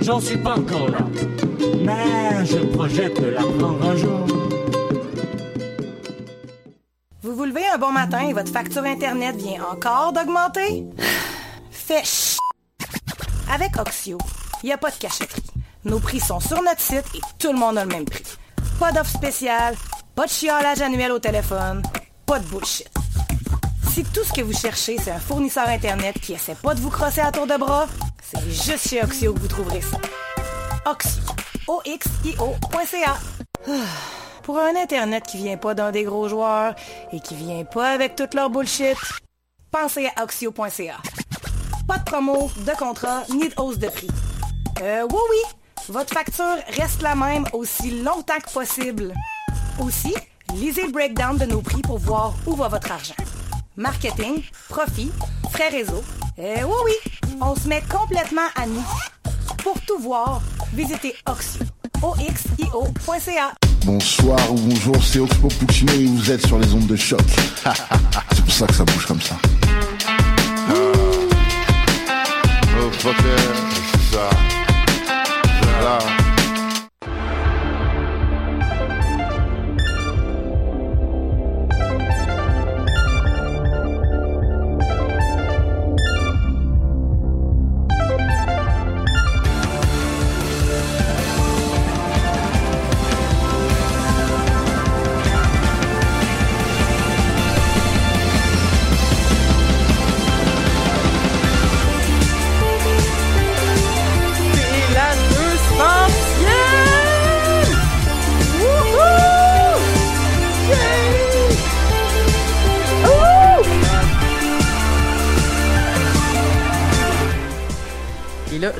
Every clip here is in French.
J'en suis pas encore là, mais je projette de l'apprendre un jour. Vous vous levez un bon matin et votre facture Internet vient encore d'augmenter? Fait ch... Avec Oxio, il n'y a pas de cachotterie. Nos prix sont sur notre site et tout le monde a le même prix. Pas d'offre spéciale, pas de chiolage annuel au téléphone, pas de bullshit. Si tout ce que vous cherchez, c'est un fournisseur Internet qui essaie pas de vous crosser à tour de bras, c'est juste chez Oxio que vous trouverez ça. Oxio. O-X-I-O.ca. Pour un Internet qui vient pas d'un des gros joueurs et qui vient pas avec toute leur bullshit, pensez à Oxio.ca. Pas de promo, de contrat, ni de hausse de prix. Euh, oui, oui, votre facture reste la même aussi longtemps que possible. Aussi, lisez le breakdown de nos prix pour voir où va votre argent. Marketing, profit, frais réseau. Euh, oui, oui, on se met complètement à nous. Pour tout voir, visitez Oxio. O-X-I-O.ca. Bonsoir ou bonjour, c'est Oxpo Puccino et vous êtes sur les ondes de choc. c'est pour ça que ça bouge comme ça. Oh, fucker, c'est ça. Voilà.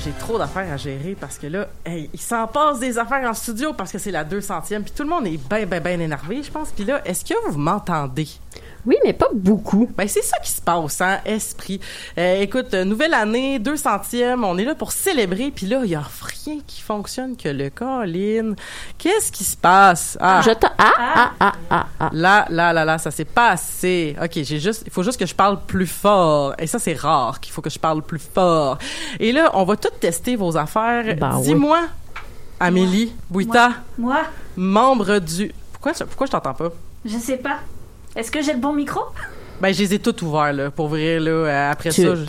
J'ai trop d'affaires à gérer parce que là, hey, il s'en passe des affaires en studio parce que c'est la 200e, puis tout le monde est bien, bien, bien énervé, je pense. Puis là, est-ce que vous m'entendez? Oui, mais pas beaucoup. Ben, c'est ça qui se passe, hein, esprit. Euh, écoute, euh, nouvelle année, 200e, on est là pour célébrer, puis là, il y a rien qui fonctionne que le Colin. Qu'est-ce qui se passe? Ah, Je te... Ah, ah, ah, ah, ah. là, là, là, là, ça s'est passé. OK, j'ai juste, il faut juste que je parle plus fort. Et ça, c'est rare qu'il faut que je parle plus fort. Et là, on va tout tester vos affaires. Ben oui. Dis-moi, Amélie Bouita, Moi, membre du... Pourquoi, pourquoi je t'entends pas? je sais pas. Est-ce que j'ai le bon micro? Ben, je les ai toutes ouverts, là, pour vrai, là. Euh, Après ça, je,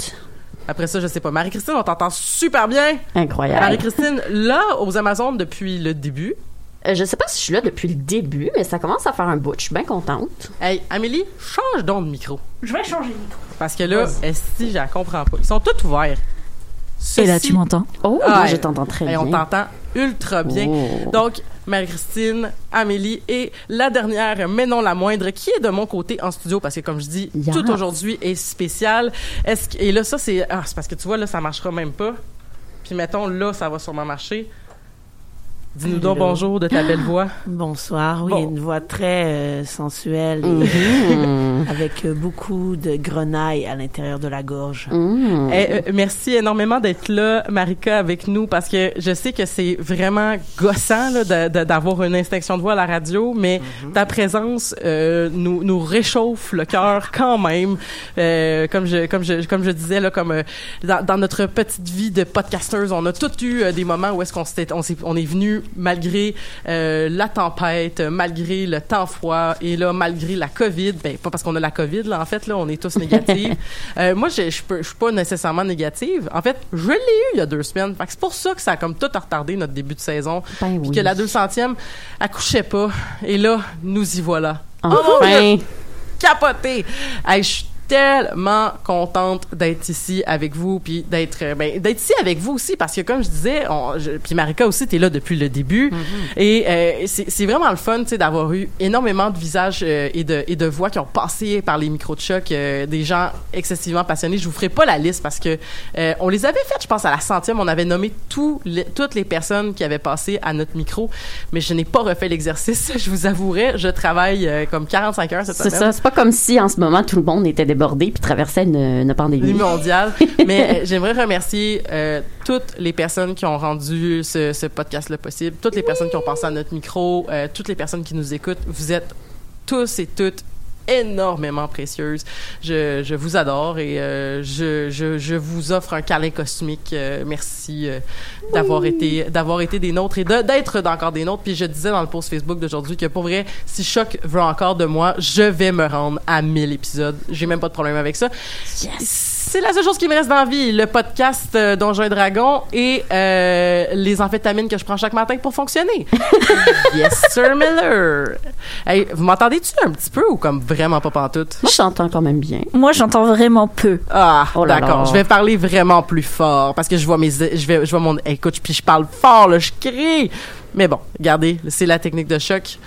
après ça, je sais pas. Marie-Christine, on t'entend super bien. Incroyable. Marie-Christine, là, aux Amazones depuis le début. Euh, je sais pas si je suis là depuis le début, mais ça commence à faire un bout. Je suis bien contente. Hey, Amélie, change donc de micro. Je vais changer de micro. Parce que là, si je la comprends pas. Ils sont tous ouverts. Et là, tu m'entends? Oh, Ah, moi, hey, je t'entends très hey, bien. on t'entend ultra bien. Oh. Donc, Marie-Christine, Amélie et la dernière, mais non la moindre, qui est de mon côté en studio, parce que comme je dis, tout aujourd'hui est spécial. Est-ce que- et là, ça, c'est ah, c'est parce que tu vois, là, ça marchera même pas. Puis mettons, là, ça va sûrement marcher. Dis-nous donc bonjour de ta belle voix. Bonsoir, oui, Bon. une voix très euh, sensuelle Mhm. avec euh, beaucoup de grenaille à l'intérieur de la gorge. Mhm. Eh, euh, merci énormément d'être là, Marika, avec nous, parce que je sais que c'est vraiment gossant d'avoir une inspection de voix à la radio, mais ta présence euh, nous, nous réchauffe le cœur quand même. Euh, comme je comme je comme je disais là, comme euh, dans, dans notre petite vie de podcasteuse, on a tous eu euh, des moments où est-ce qu'on s'était on s'est on est venu malgré euh, la tempête, malgré le temps froid et là malgré la Covid, ben pas parce qu'on a la Covid là en fait là, on est tous négatifs. Euh, moi je je suis pas nécessairement négative. En fait, je l'ai eu il y a deux semaines. C'est pour ça que ça a comme tout retardé notre début de saison. Ben oui. que la 200e accouchait pas et là nous y voilà. Enfin. Capoté. Hey, je suis tellement contente d'être ici avec vous puis d'être euh, ben, d'être ici avec vous aussi parce que comme je disais on, je- puis Marika aussi t'es là depuis le début. Et euh, c'est c'est vraiment le fun tu sais d'avoir eu énormément de visages euh, et de et de voix qui ont passé par les micros de choc euh, des gens excessivement passionnés. Je vous ferai pas la liste parce que euh, on les avait faites je pense à la centième. On avait nommé tous les, toutes les personnes qui avaient passé à notre micro mais je n'ai pas refait l'exercice je vous avouerai. Je travaille euh, comme 45 heures cette C'est semaine. ça. C'est pas comme si en ce moment tout le monde était débordé puis traversait une, une pandémie. mondiale. Mais euh, j'aimerais remercier euh, toutes les personnes qui ont rendu ce, ce podcast-là possible, toutes les personnes qui ont pensé à notre micro, euh, toutes les personnes qui nous écoutent. Vous êtes tous et toutes énormément précieuses. Je, je vous adore et euh, je, je, je vous offre un câlin cosmique. Euh, merci euh, d'avoir été d'avoir été des nôtres et de- d'être encore des nôtres. Puis je disais dans le post Facebook d'aujourd'hui que pour vrai, si Choc veut encore de moi, je vais me rendre à 1000 épisodes. J'ai même pas de problème avec ça. C'est la seule chose qui me reste dans la vie, le podcast euh, Donjons et Dragons et euh, les amphétamines que je prends chaque matin pour fonctionner. yes, Sir Miller. Hey, vous m'entendez-tu un petit peu ou comme vraiment pas pantoute? Moi, je t'entends quand même bien. Moi, j'entends vraiment peu. Ah, Oh d'accord. Je vais parler vraiment plus fort parce que je vois mes, je vais, je vois mon, écoute, puis je parle fort, je crie. Mais bon, regardez, c'est la technique de choc.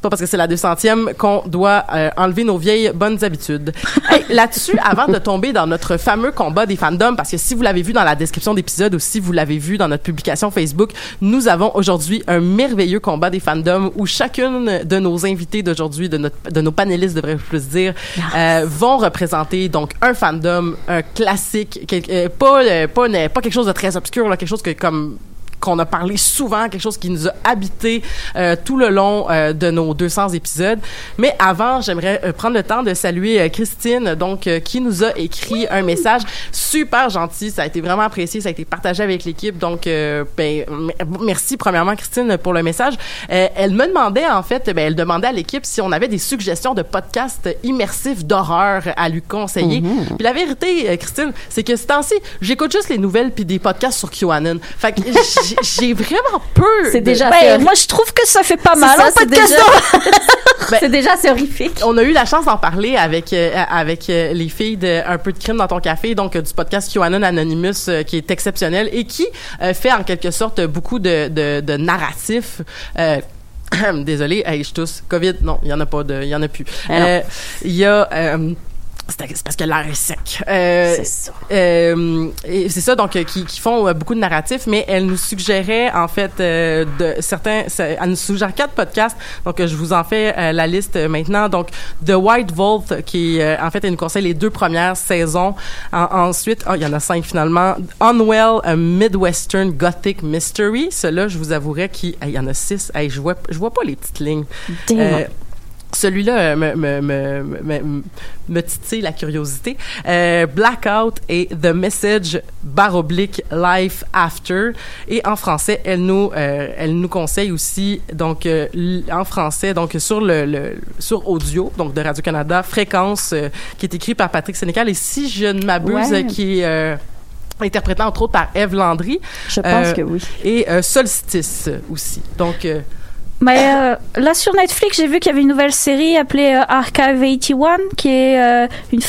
C'est pas parce que c'est la 200e qu'on doit euh, enlever nos vieilles bonnes habitudes. Hey, Là-dessus, avant de tomber dans notre fameux combat des fandoms, parce que si vous l'avez vu dans la description d'épisode ou si vous l'avez vu dans notre publication Facebook, nous avons aujourd'hui un merveilleux combat des fandoms où chacune de nos invités d'aujourd'hui, de, notre, de nos panélistes, devrais plus dire, euh, vont représenter donc un fandom, un classique, quel- euh, pas, pas, une- pas quelque chose de très obscur, là, quelque chose que comme qu'on a parlé souvent, quelque chose qui nous a habité euh, tout le long euh, de nos 200 épisodes. Mais avant, j'aimerais euh, prendre le temps de saluer euh, Christine, donc euh, qui nous a écrit un message super gentil. Ça a été vraiment apprécié, ça a été partagé avec l'équipe. Donc, euh, ben, merci premièrement Christine pour le message. Euh, elle me demandait en fait, ben, elle demandait à l'équipe si on avait des suggestions de podcasts immersifs d'horreur à lui conseiller. Puis la vérité, Christine, c'est que ce temps-ci, j'écoute juste les nouvelles puis des podcasts sur QAnon. Fait que j'ai- vraiment peu. C'est de- déjà Ben, moi, je trouve que ça fait pas mal. ça, c'est podcast déjà- d'horreur. C'est déjà assez horrifique. On a eu la chance d'en parler avec euh, avec euh, les filles de Un peu de crime dans ton café, donc euh, du podcast QAnon Anonymous euh, qui est exceptionnel et qui euh, fait en quelque sorte beaucoup de de, de narratifs. Euh, Désolé, hey, je tousse. Covid, non, il y en a pas de, il y en a plus. Euh, Il y a, euh, c'est parce que l'air est sec. Euh, C'est ça. euh, c'est ça donc euh, qui, qui font beaucoup de narratifs mais elle nous suggérait en fait euh, de certains elle nous suggère quatre podcasts. Donc je vous en fais la liste maintenant. Donc The White Vault qui en fait elle nous conseille les deux premières saisons. En- ensuite oh, il y en a cinq finalement. Unwell a Midwestern Gothic Mystery. Cela je vous avouerai qu'il hey, y en a six. Hey, je vois je vois pas les petites lignes celui-là euh, me, me, me, me, me titille la curiosité. Euh, Blackout et The Message barre oblique Life After. Et en français, elle nous, euh, elle nous conseille aussi, donc, euh, en français, donc, sur le, le sur audio, donc, de Radio-Canada, Fréquence, qui est écrit par Patrick Sénécal. Et si je ne m'abuse, Ouais. qui est, interprété entre autres par Eve Landry. Je pense que oui. Et Solstice aussi. Donc, euh, Mais euh, là sur Netflix, j'ai vu qu'il y avait une nouvelle série appelée euh, Archive 81, qui est euh,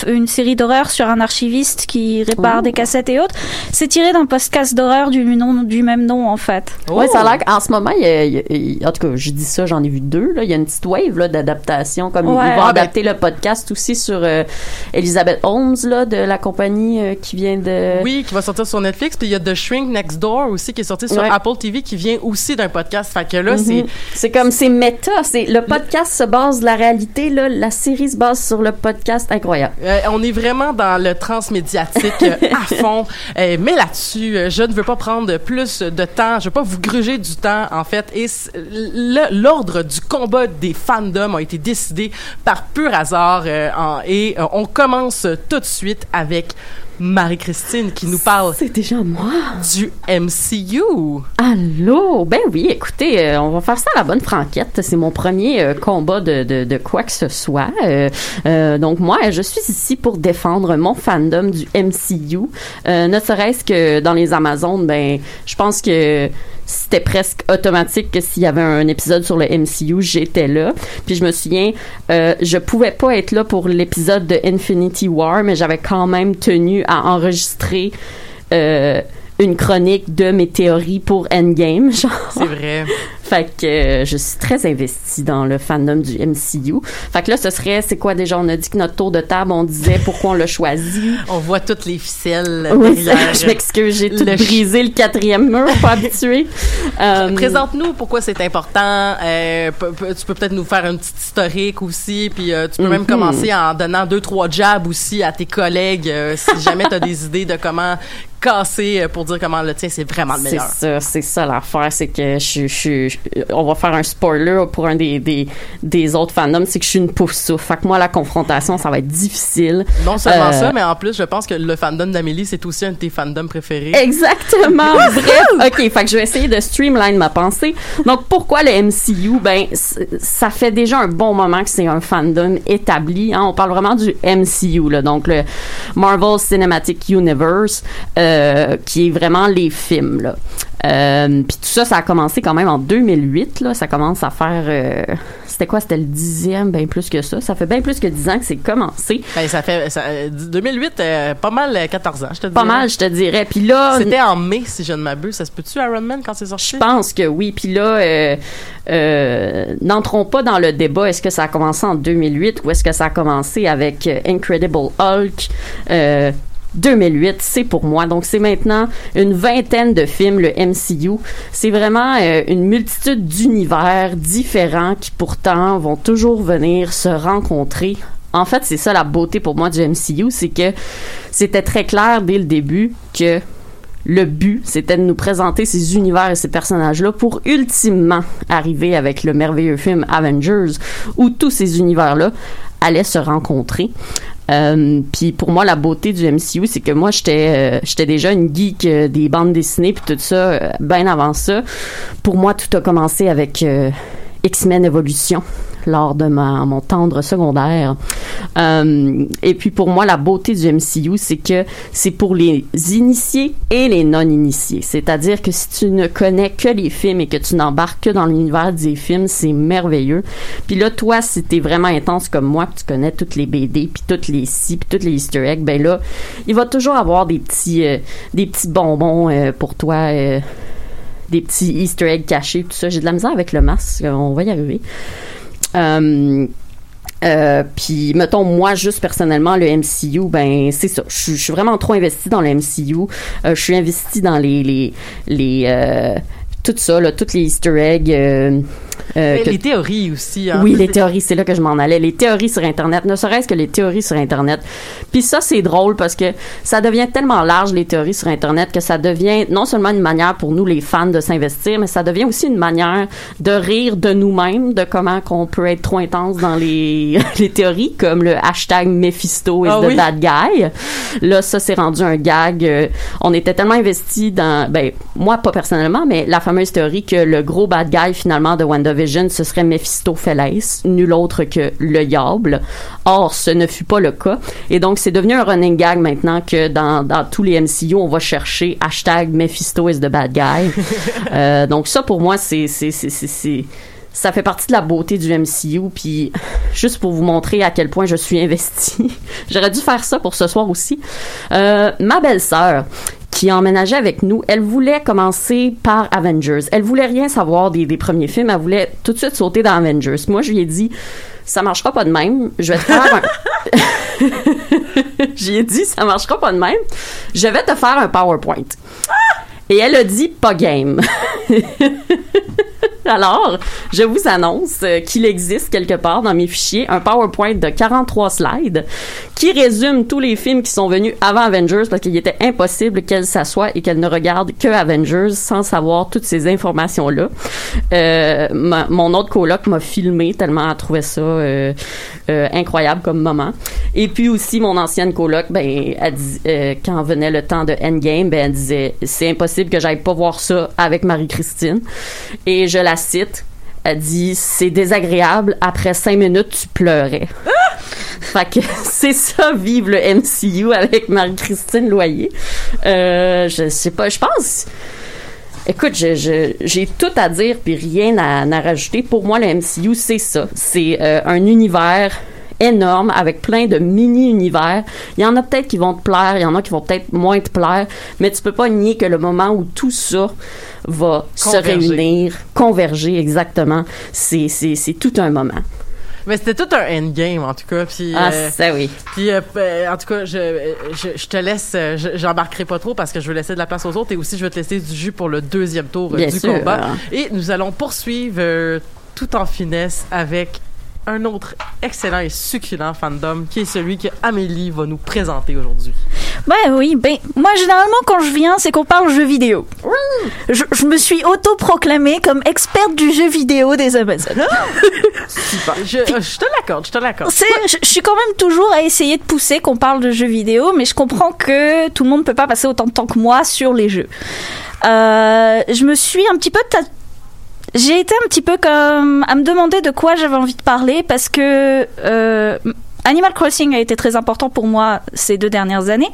une, série d'horreur sur un archiviste qui répare Oh. des cassettes et autres. C'est tiré d'un podcast d'horreur du, nom- du même nom en fait. Ouais, oh! ça a l'air qu'en ce moment, il y a- il y a- en tout cas, je dis ça, j'en ai vu deux. Là. Il y a une petite wave là, d'adaptation. Comme ils- Ouais. ils vont Ah, ben- adapter le podcast aussi sur euh, Elizabeth Holmes là, de la compagnie euh, qui vient de. Oui, qui va sortir sur Netflix. Puis il y a The Shrink Next Door aussi qui est sorti sur Ouais. Apple TV qui vient aussi d'un podcast. Fait que là, Mhm. c'est. C'est comme c'est méta. C'est le podcast se base de la réalité là. La série se base sur le podcast. Incroyable. euh, on est vraiment dans le transmédiatique euh, à fond. Euh, mais là-dessus, je ne veux pas prendre plus de temps. Je veux pas vous gruger du temps, en fait. Et l'ordre du combat des fandoms a été décidé par pur hasard. euh, en- et on commence tout de suite avec Marie-Christine qui nous parle C'est déjà moi. du MCU. Allô? Ben oui, écoutez, euh, on va faire ça à la bonne franquette. C'est mon premier euh, combat de, de, de quoi que ce soit. Euh, donc moi, je suis ici pour défendre mon fandom du MCU. Ne serait-ce que dans les Amazones, ben je pense que c'était presque automatique que s'il y avait un épisode sur le MCU, j'étais là. Puis je me souviens, euh, je pouvais pas être là pour l'épisode de Infinity War, mais j'avais quand même tenu à enregistrer euh, une chronique de mes théories pour Endgame. C'est vrai. Fait que euh, je suis très investie dans le fandom du MCU. Fait que là, ce serait, c'est quoi déjà? On a dit que notre tour de table, on disait pourquoi on l'a choisi. On voit toutes les ficelles Oui, derrière. je m'excuse, j'ai tout brisé le quatrième mur, pas habitué. Euh, Présente-nous pourquoi c'est important. Euh, tu peux peut-être nous faire un petit historique aussi, puis euh, tu peux même Mhm. commencer en donnant deux trois jabs aussi à tes collègues si jamais tu as des idées de comment casser pour dire comment le tien c'est vraiment le C'est meilleur. ça, c'est ça l'affaire, c'est que je, je, je- on va faire un spoiler pour un des, des, des autres fandoms, c'est que je suis une souffle. Fait que moi, la confrontation, ça va être difficile. Non seulement Euh, ça, mais en plus, je pense que le fandom d'Amélie, c'est aussi un de tes fandoms préférés. Exactement. Bref, ok, fait que je vais essayer de streamline ma pensée. Donc, pourquoi le MCU Ben, ça fait déjà un bon moment que c'est un fandom établi. hein. On parle vraiment du MCU, là, donc le Marvel Cinematic Universe, euh, qui est vraiment les films. Là. Euh, Puis tout ça, ça a commencé quand même en 2008. Là, ça commence à faire. euh, c'était quoi? C'était le dixième, bien plus que ça. Ça fait bien plus que dix ans que c'est commencé. Ben, ça fait ça, euh, 2008, euh, pas mal euh, 14 ans, je te dis. Pas mal, je te dirais. Puis là, C'était en mai, si je ne m'abuse. Ça se peut-tu, Iron Man, quand c'est sorti? Je pense que oui. Puis là, euh, euh, n'entrons pas dans le débat. Est-ce que ça a commencé en 2008 ou est-ce que ça a commencé avec euh, Incredible Hulk? Euh, 2008, c'est pour moi. Donc, c'est maintenant une vingtaine de films, le MCU. C'est vraiment euh, une multitude d'univers différents qui pourtant vont toujours venir se rencontrer. En fait, c'est ça la beauté pour moi du MCU, c'est que c'était très clair dès le début que le but, c'était de nous présenter ces univers et ces personnages-là pour ultimement arriver avec le merveilleux film Avengers, où tous ces univers-là allaient se rencontrer. Euh, puis pour moi, la beauté du MCU, c'est que moi, j'étais euh, j'étais déjà une geek euh, des bandes dessinées puis tout ça, bien avant ça. Pour moi, tout a commencé avec X-Men Evolution lors de mon tendre secondaire. Euh, et puis pour moi, la beauté du MCU, c'est que c'est pour les initiés et les non-initiés. C'est-à-dire que si tu ne connais que les films et que tu n'embarques que dans l'univers des films, c'est merveilleux. Puis là, toi, si t'es vraiment intense comme moi, que tu connais toutes les BD, puis toutes les si, puis toutes les Easter eggs, ben là, il va toujours avoir des petits, euh, des petits bonbons euh, pour toi. des petits Easter eggs cachés, tout ça. J'ai de la misère avec le masque, on va y arriver. Euh, euh, puis mettons moi juste personnellement le MCU ben c'est ça. Je suis- vraiment trop investie dans le MCU Euh, je suis investie dans les les les euh, tout ça là toutes les Easter eggs euh, Mais que- les théories aussi. hein. oui, les théories, c'est là que je m'en allais. Les théories sur Internet, ne serait-ce que les théories sur Internet. Puis ça, c'est drôle parce que ça devient tellement large, les théories sur Internet, que ça devient non seulement une manière pour nous, les fans, de s'investir, mais ça devient aussi une manière de rire de nous-mêmes, de comment qu'on peut être trop intense dans les, les théories, comme le hashtag Mephisto is Ah the oui. bad guy. Là, ça, c'est rendu un gag. Euh, on était tellement investis dans, ben, moi, pas personnellement, mais la fameuse théorie que le gros bad guy, finalement, de WandaVision, ce serait Mephistopheles, nul autre que le diable. Or, ce ne fut pas le cas. Et donc, c'est devenu un running gag maintenant que dans, dans tous les MCU, on va chercher hashtag Mephisto is the bad guy. Euh, donc, ça, pour moi, c'est, c'est, c'est, c'est, c'est- ça fait partie de la beauté du MCU. Puis, juste pour vous montrer à quel point je suis investie, j'aurais dû faire ça pour ce soir aussi. Euh, ma belle-sœur, qui a emménagé avec nous, elle voulait commencer par Avengers. Elle voulait rien savoir des, des premiers films. Elle voulait tout de suite sauter dans Avengers. Moi, je lui ai dit, ça marchera pas de même. Je vais te faire un... J'y ai dit, ça marchera pas de même. Je vais te faire un PowerPoint. Et elle a dit, pas game. Alors, je vous annonce euh, qu'il existe quelque part dans mes fichiers un PowerPoint de 43 slides qui résume tous les films qui sont venus avant Avengers parce qu'il était impossible qu'elle s'assoie et qu'elle ne regarde que Avengers sans savoir toutes ces informations-là. Euh, mon autre coloc m'a filmé tellement elle trouvait ça euh, incroyable comme moment. Et puis aussi, mon ancienne coloc, ben, elle euh, quand venait le temps de Endgame, ben, elle disait c'est impossible que j'aille pas voir ça avec Marie-Christine. Cite. Elle dit c'est désagréable. Après cinq minutes, tu pleurais. fait que c'est ça, vive le MCU avec Marie-Christine Loyer. Euh, je sais pas, je pense. Écoute, j'ai tout à dire puis rien à, à rajouter. Pour moi, le MCU, c'est ça. C'est euh, un univers énorme avec plein de mini-univers. Il y en a peut-être qui vont te plaire, il y en a qui vont peut-être moins te plaire, mais tu peux pas nier que le moment où tout ça va se réunir, converger exactement, c'est, c'est, c'est tout un moment. Mais c'était tout un endgame, en tout cas. Puis, Ah, euh, ça oui. Puis, euh, euh, en tout cas, je, je, je te laisse, euh, je- j'embarquerai pas trop parce que je veux laisser de la place aux autres et aussi je veux te laisser du jus pour le deuxième tour Bien du sûr. combat. Et nous allons poursuivre euh, tout en finesse avec un autre excellent et succulent fandom qui est celui que Amélie va nous présenter aujourd'hui. Ben oui, ben moi généralement quand je viens, c'est qu'on parle jeux vidéo. Je, je me suis auto-proclamée comme experte du jeu vidéo des Amazones. Je, euh, je te l'accorde, je te l'accorde. Je, je suis quand même toujours à essayer de pousser qu'on parle de jeux vidéo, mais je comprends que tout le monde peut pas passer autant de temps que moi sur les jeux. Euh, je me suis un petit peu j'ai été un petit peu comme à me demander de quoi j'avais envie de parler parce que euh, Animal Crossing a été très important pour moi ces deux dernières années.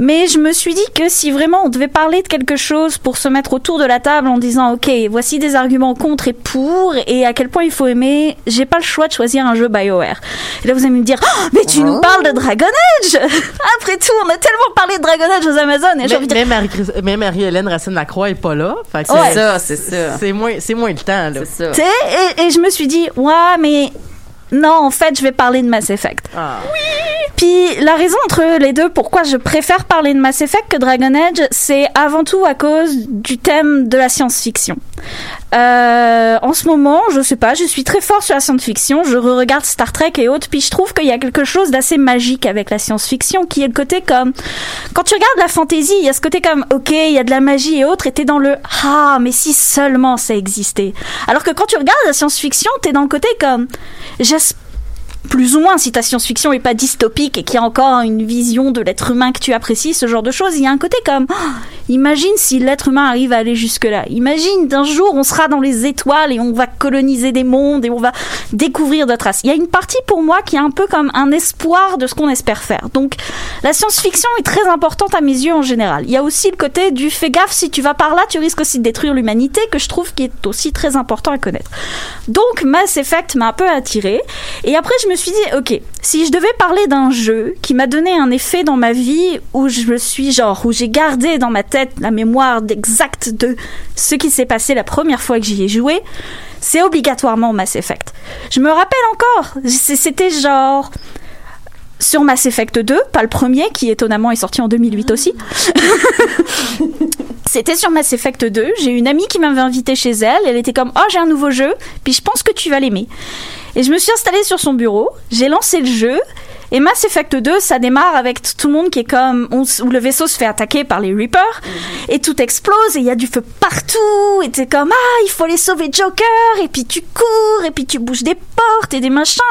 Mais je me suis dit que si vraiment on devait parler de quelque chose pour se mettre autour de la table en disant ok voici des arguments contre et pour et à quel point il faut aimer, j'ai pas le choix de choisir un jeu BioWare. Et là vous allez me dire oh, mais tu nous parles de Dragon Age Après tout on a tellement parlé de Dragon Age aux Amazones et j'ai Mais, envie de mais Marie- mais Marie-Hélène Racine-Lacroix est pas là. Ouais. c'est Ça, c'est ça. c'est moins, c'est moins le temps, là. C'est ça. Et, et je me suis dit, ouais, mais non, en fait, je vais parler de Mass Effect. Ah. Puis la raison entre les deux, pourquoi je préfère parler de Mass Effect que Dragon Age, c'est avant tout à cause du thème de la science-fiction. Euh, en ce moment, je sais pas, je suis très fort sur la science-fiction, je re-regarde Star Trek et autres, puis je trouve qu'il y a quelque chose d'assez magique avec la science-fiction, qui est le côté comme... Quand tu regardes la fantasy, il y a ce côté comme, ok, il y a de la magie et autres, et t'es dans le, ah, mais si seulement ça existait. Alors que quand tu regardes la science-fiction, t'es dans le côté comme, j'espère plus ou moins si ta science-fiction est pas dystopique et qu'il y a encore une vision de l'être humain que tu apprécies, ce genre de choses, il y a un côté comme Ah, imagine si l'être humain arrive à aller jusque là. Imagine d'un jour on sera dans les étoiles et on va coloniser des mondes et on va découvrir d'autres races. Il y a une partie pour moi qui est un peu comme un espoir de ce qu'on espère faire. Donc la science-fiction est très importante à mes yeux en général. Il y a aussi le côté du fais gaffe si tu vas par là, tu risques aussi de détruire l'humanité que je trouve qui est aussi très important à connaître. Donc Mass Effect m'a un peu attiré et après je me suis dit ok si je devais parler d'un jeu qui m'a donné un effet dans ma vie où je me suis genre où j'ai gardé dans ma tête la mémoire exacte de ce qui s'est passé la première fois que j'y ai joué c'est obligatoirement Mass Effect je me rappelle encore c'était genre sur Mass Effect 2, pas le premier qui étonnamment est sorti en 2008 aussi. C'était sur Mass Effect 2. J'ai une amie qui m'avait invité chez elle. Elle était comme Oh, j'ai un nouveau jeu, puis je pense que tu vas l'aimer. Et je me suis installée sur son bureau. J'ai lancé le jeu. Et Mass Effect 2, ça démarre avec tout le monde qui est comme on où le vaisseau se fait attaquer par les Reapers. Et tout explose et il y a du feu partout. Et t'es comme ah il faut aller sauver Joker. Et puis tu cours. Et puis tu bouges des portes et des machins.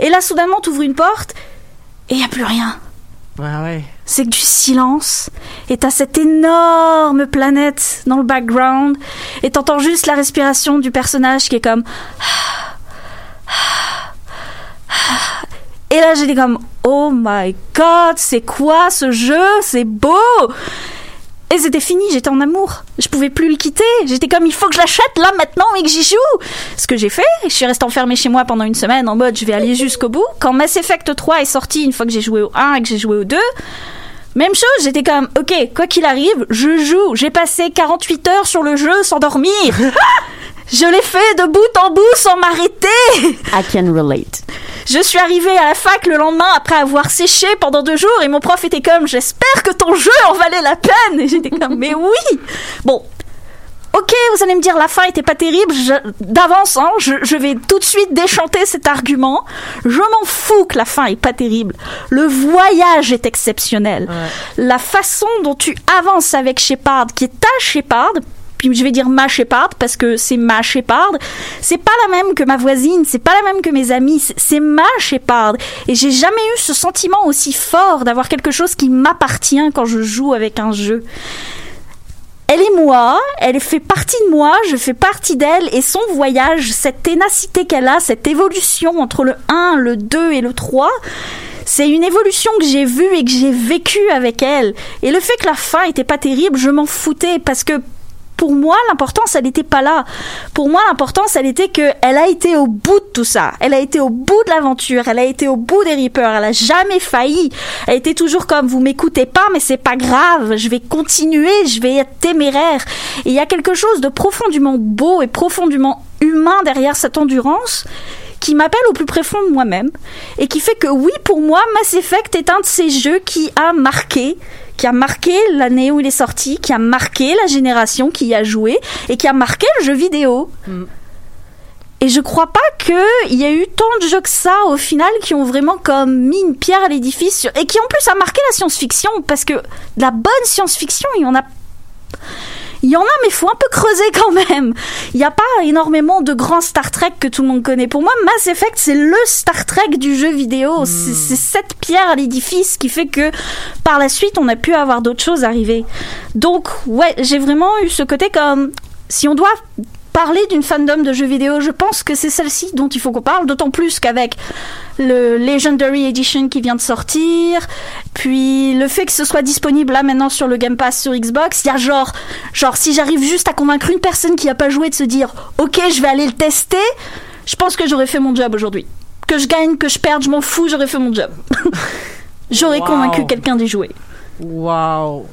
Et là soudainement t'ouvres une porte et il y a plus rien. Ouais, ouais. c'est que du silence. Et t'as cette énorme planète dans le background. Et t'entends juste la respiration du personnage qui est comme et là j'étais comme oh my god c'est quoi ce jeu? C'est beau et c'était fini, j'étais en amour. Je pouvais plus le quitter. J'étais comme, il faut que je l'achète là maintenant et que j'y joue. Ce que j'ai fait, je suis restée enfermée chez moi pendant une semaine en mode, je vais aller jusqu'au bout. Quand Mass Effect 3 est sorti, une fois que j'ai joué au 1 et que j'ai joué au 2, même chose, j'étais comme, ok, quoi qu'il arrive, je joue. J'ai passé 48 heures sur le jeu sans dormir. je l'ai fait de bout en bout sans m'arrêter. I can relate. Je suis arrivée à la fac le lendemain après avoir séché pendant deux jours et mon prof était comme j'espère que ton jeu en valait la peine. Et j'étais comme mais oui. Bon. Ok vous allez me dire la fin était pas terrible. D'avance hein, je, je vais tout de suite déchanter cet argument. Je m'en fous que la fin est pas terrible. Le voyage est exceptionnel. La façon dont tu avances avec Shepard qui est ta Shepard puis je vais dire ma Shepard parce que c'est ma Shepard. C'est pas la même que ma voisine, c'est pas la même que mes amis, c'est- ma Shepard. Et j'ai jamais eu ce sentiment aussi fort d'avoir quelque chose qui m'appartient quand je joue avec un jeu. Elle est moi, elle fait partie de moi, je fais partie d'elle et son voyage, cette ténacité qu'elle a, cette évolution entre le 1, le 2 et le 3, c'est une évolution que j'ai vue et que j'ai vécue avec elle. Et le fait que la fin était pas terrible, je m'en foutais parce que pour moi, l'importance, elle n'était pas là. Pour moi, l'importance, elle était que elle a été au bout de tout ça. Elle a été au bout de l'aventure. Elle a été au bout des Reapers. Elle a jamais failli. Elle était toujours comme, vous m'écoutez pas, mais c'est pas grave. Je vais continuer. Je vais être téméraire. Et il y a quelque chose de profondément beau et profondément humain derrière cette endurance qui m'appelle au plus profond de moi-même et qui fait que oui, pour moi, Mass Effect est un de ces jeux qui a marqué, qui a marqué l'année où il est sorti, qui a marqué la génération qui y a joué et qui a marqué le jeu vidéo. Et Et je crois pas qu'il y a eu tant de jeux que ça au final qui ont vraiment comme mis une pierre à l'édifice et qui en plus a marqué la science-fiction parce que de la bonne science-fiction, il y en a il y en a, mais faut un peu creuser quand même. Il n'y a pas énormément de grands Star Trek que tout le monde connaît. Pour moi, Mass Effect, c'est le Star Trek du jeu vidéo. C'est c'est cette pierre à l'édifice qui fait que par la suite, on a pu avoir d'autres choses arriver. Donc, ouais, j'ai vraiment eu ce côté comme si on doit parler d'une fandom de jeux vidéo, je pense que c'est celle-ci dont il faut qu'on parle, d'autant plus qu'avec le Legendary Edition qui vient de sortir, puis le fait que ce soit disponible là maintenant sur le Game Pass sur Xbox, il y a genre, genre si j'arrive juste à convaincre une personne qui a pas joué de se dire, ok, je vais aller le tester, je pense que j'aurais fait mon job aujourd'hui. Que je gagne, que je perde, je m'en fous, j'aurais fait mon job. j'aurais Wow. convaincu quelqu'un d'y jouer. Wow!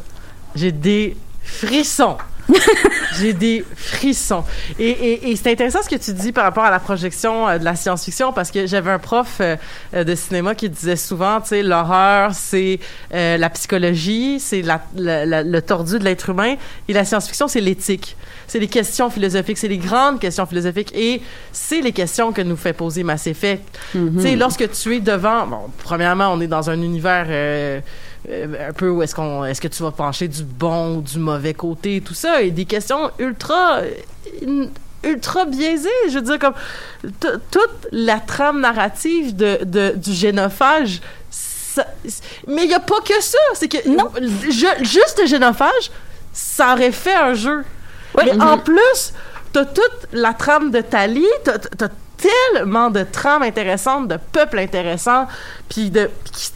J'ai des frissons. J'ai des frissons. Et, et, et c'est intéressant ce que tu dis par rapport à la projection euh, de la science-fiction parce que j'avais un prof euh, euh, de cinéma qui disait souvent, tu sais, l'horreur, c'est euh, la psychologie, c'est la, la- la- le tordu de l'être humain et la science-fiction, c'est l'éthique. C'est les questions philosophiques, c'est les grandes questions philosophiques et c'est les questions que nous fait poser Mass Effect. Tu sais, lorsque tu es devant, bon, premièrement, on est dans un univers euh, un peu où est-ce qu'on, est-ce que tu vas pencher du bon ou du mauvais côté, tout ça, et des questions ultra, euh, ultra biaisées. Je veux dire, comme toute la trame narrative de, de- du génophage. ça- mais il n'y a pas que ça. C'est que Non. je- juste le génophage, ça aurait fait un jeu. Oui. Mais en plus, t'as toute la trame de Tali, t'as tellement de trames intéressantes, de peuples intéressants, puis de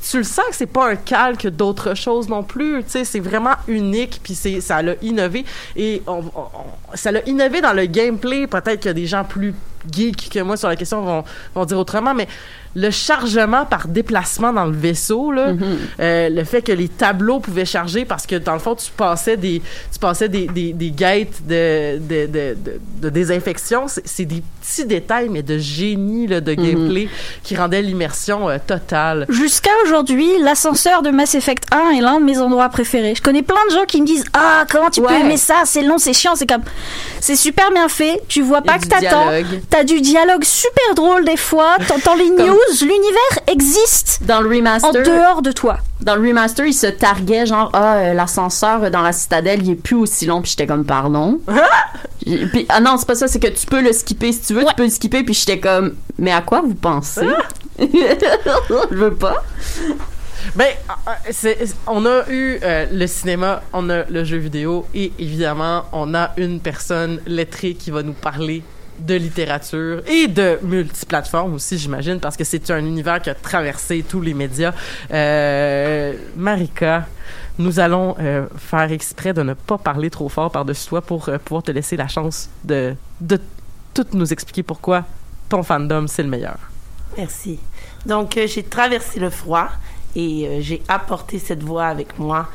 tu le sens que c'est pas un calque d'autre chose non plus, tu sais, c'est vraiment unique, puis c'est ça l'a innové. Et on- ça l'a innové dans le gameplay. Peut-être que des gens plus geeks que moi sur la question vont, vont dire autrement, mais le chargement par déplacement dans le vaisseau, là, euh, le fait que les tableaux pouvaient charger parce que dans le fond tu passais des tu passais des, des, des gates de, de, de, désinfection, c'est des petits détails mais de génie là, de gameplay qui rendaient l'immersion euh, totale. Jusqu'à aujourd'hui, l'ascenseur de Mass Effect 1 est l'un de mes endroits préférés. Je connais plein de gens qui me disent Ah, comment tu peux aimer ça? C'est long, c'est chiant, c'est comme. C'est super bien fait, tu vois pas que t'attends. T'as du dialogue super drôle des fois, t'entends les Comme- news, l'univers existe Dans le en remaster, dehors de toi. dans le remaster, il se targuait genre ah euh, l'ascenseur dans la citadelle, il est plus aussi long. Puis j'étais comme pardon? Puis ah non, c'est pas ça, c'est que tu peux le skipper. Si tu veux, tu peux le skipper. Puis j'étais comme mais à quoi vous pensez? Je veux pas. Ben, euh, c'est- on a eu euh, le cinéma, on a le jeu vidéo et évidemment, on a une personne lettrée qui va nous parler de littérature et de multiplateformes aussi, j'imagine, parce que c'est un univers qui a traversé tous les médias. Euh, Marika, nous allons euh, faire exprès de ne pas parler trop fort par-dessus toi pour pouvoir te laisser la chance de, de tout nous expliquer pourquoi ton fandom, c'est le meilleur. Merci. Donc, j'ai traversé le froid et euh, j'ai apporté cette voix avec moi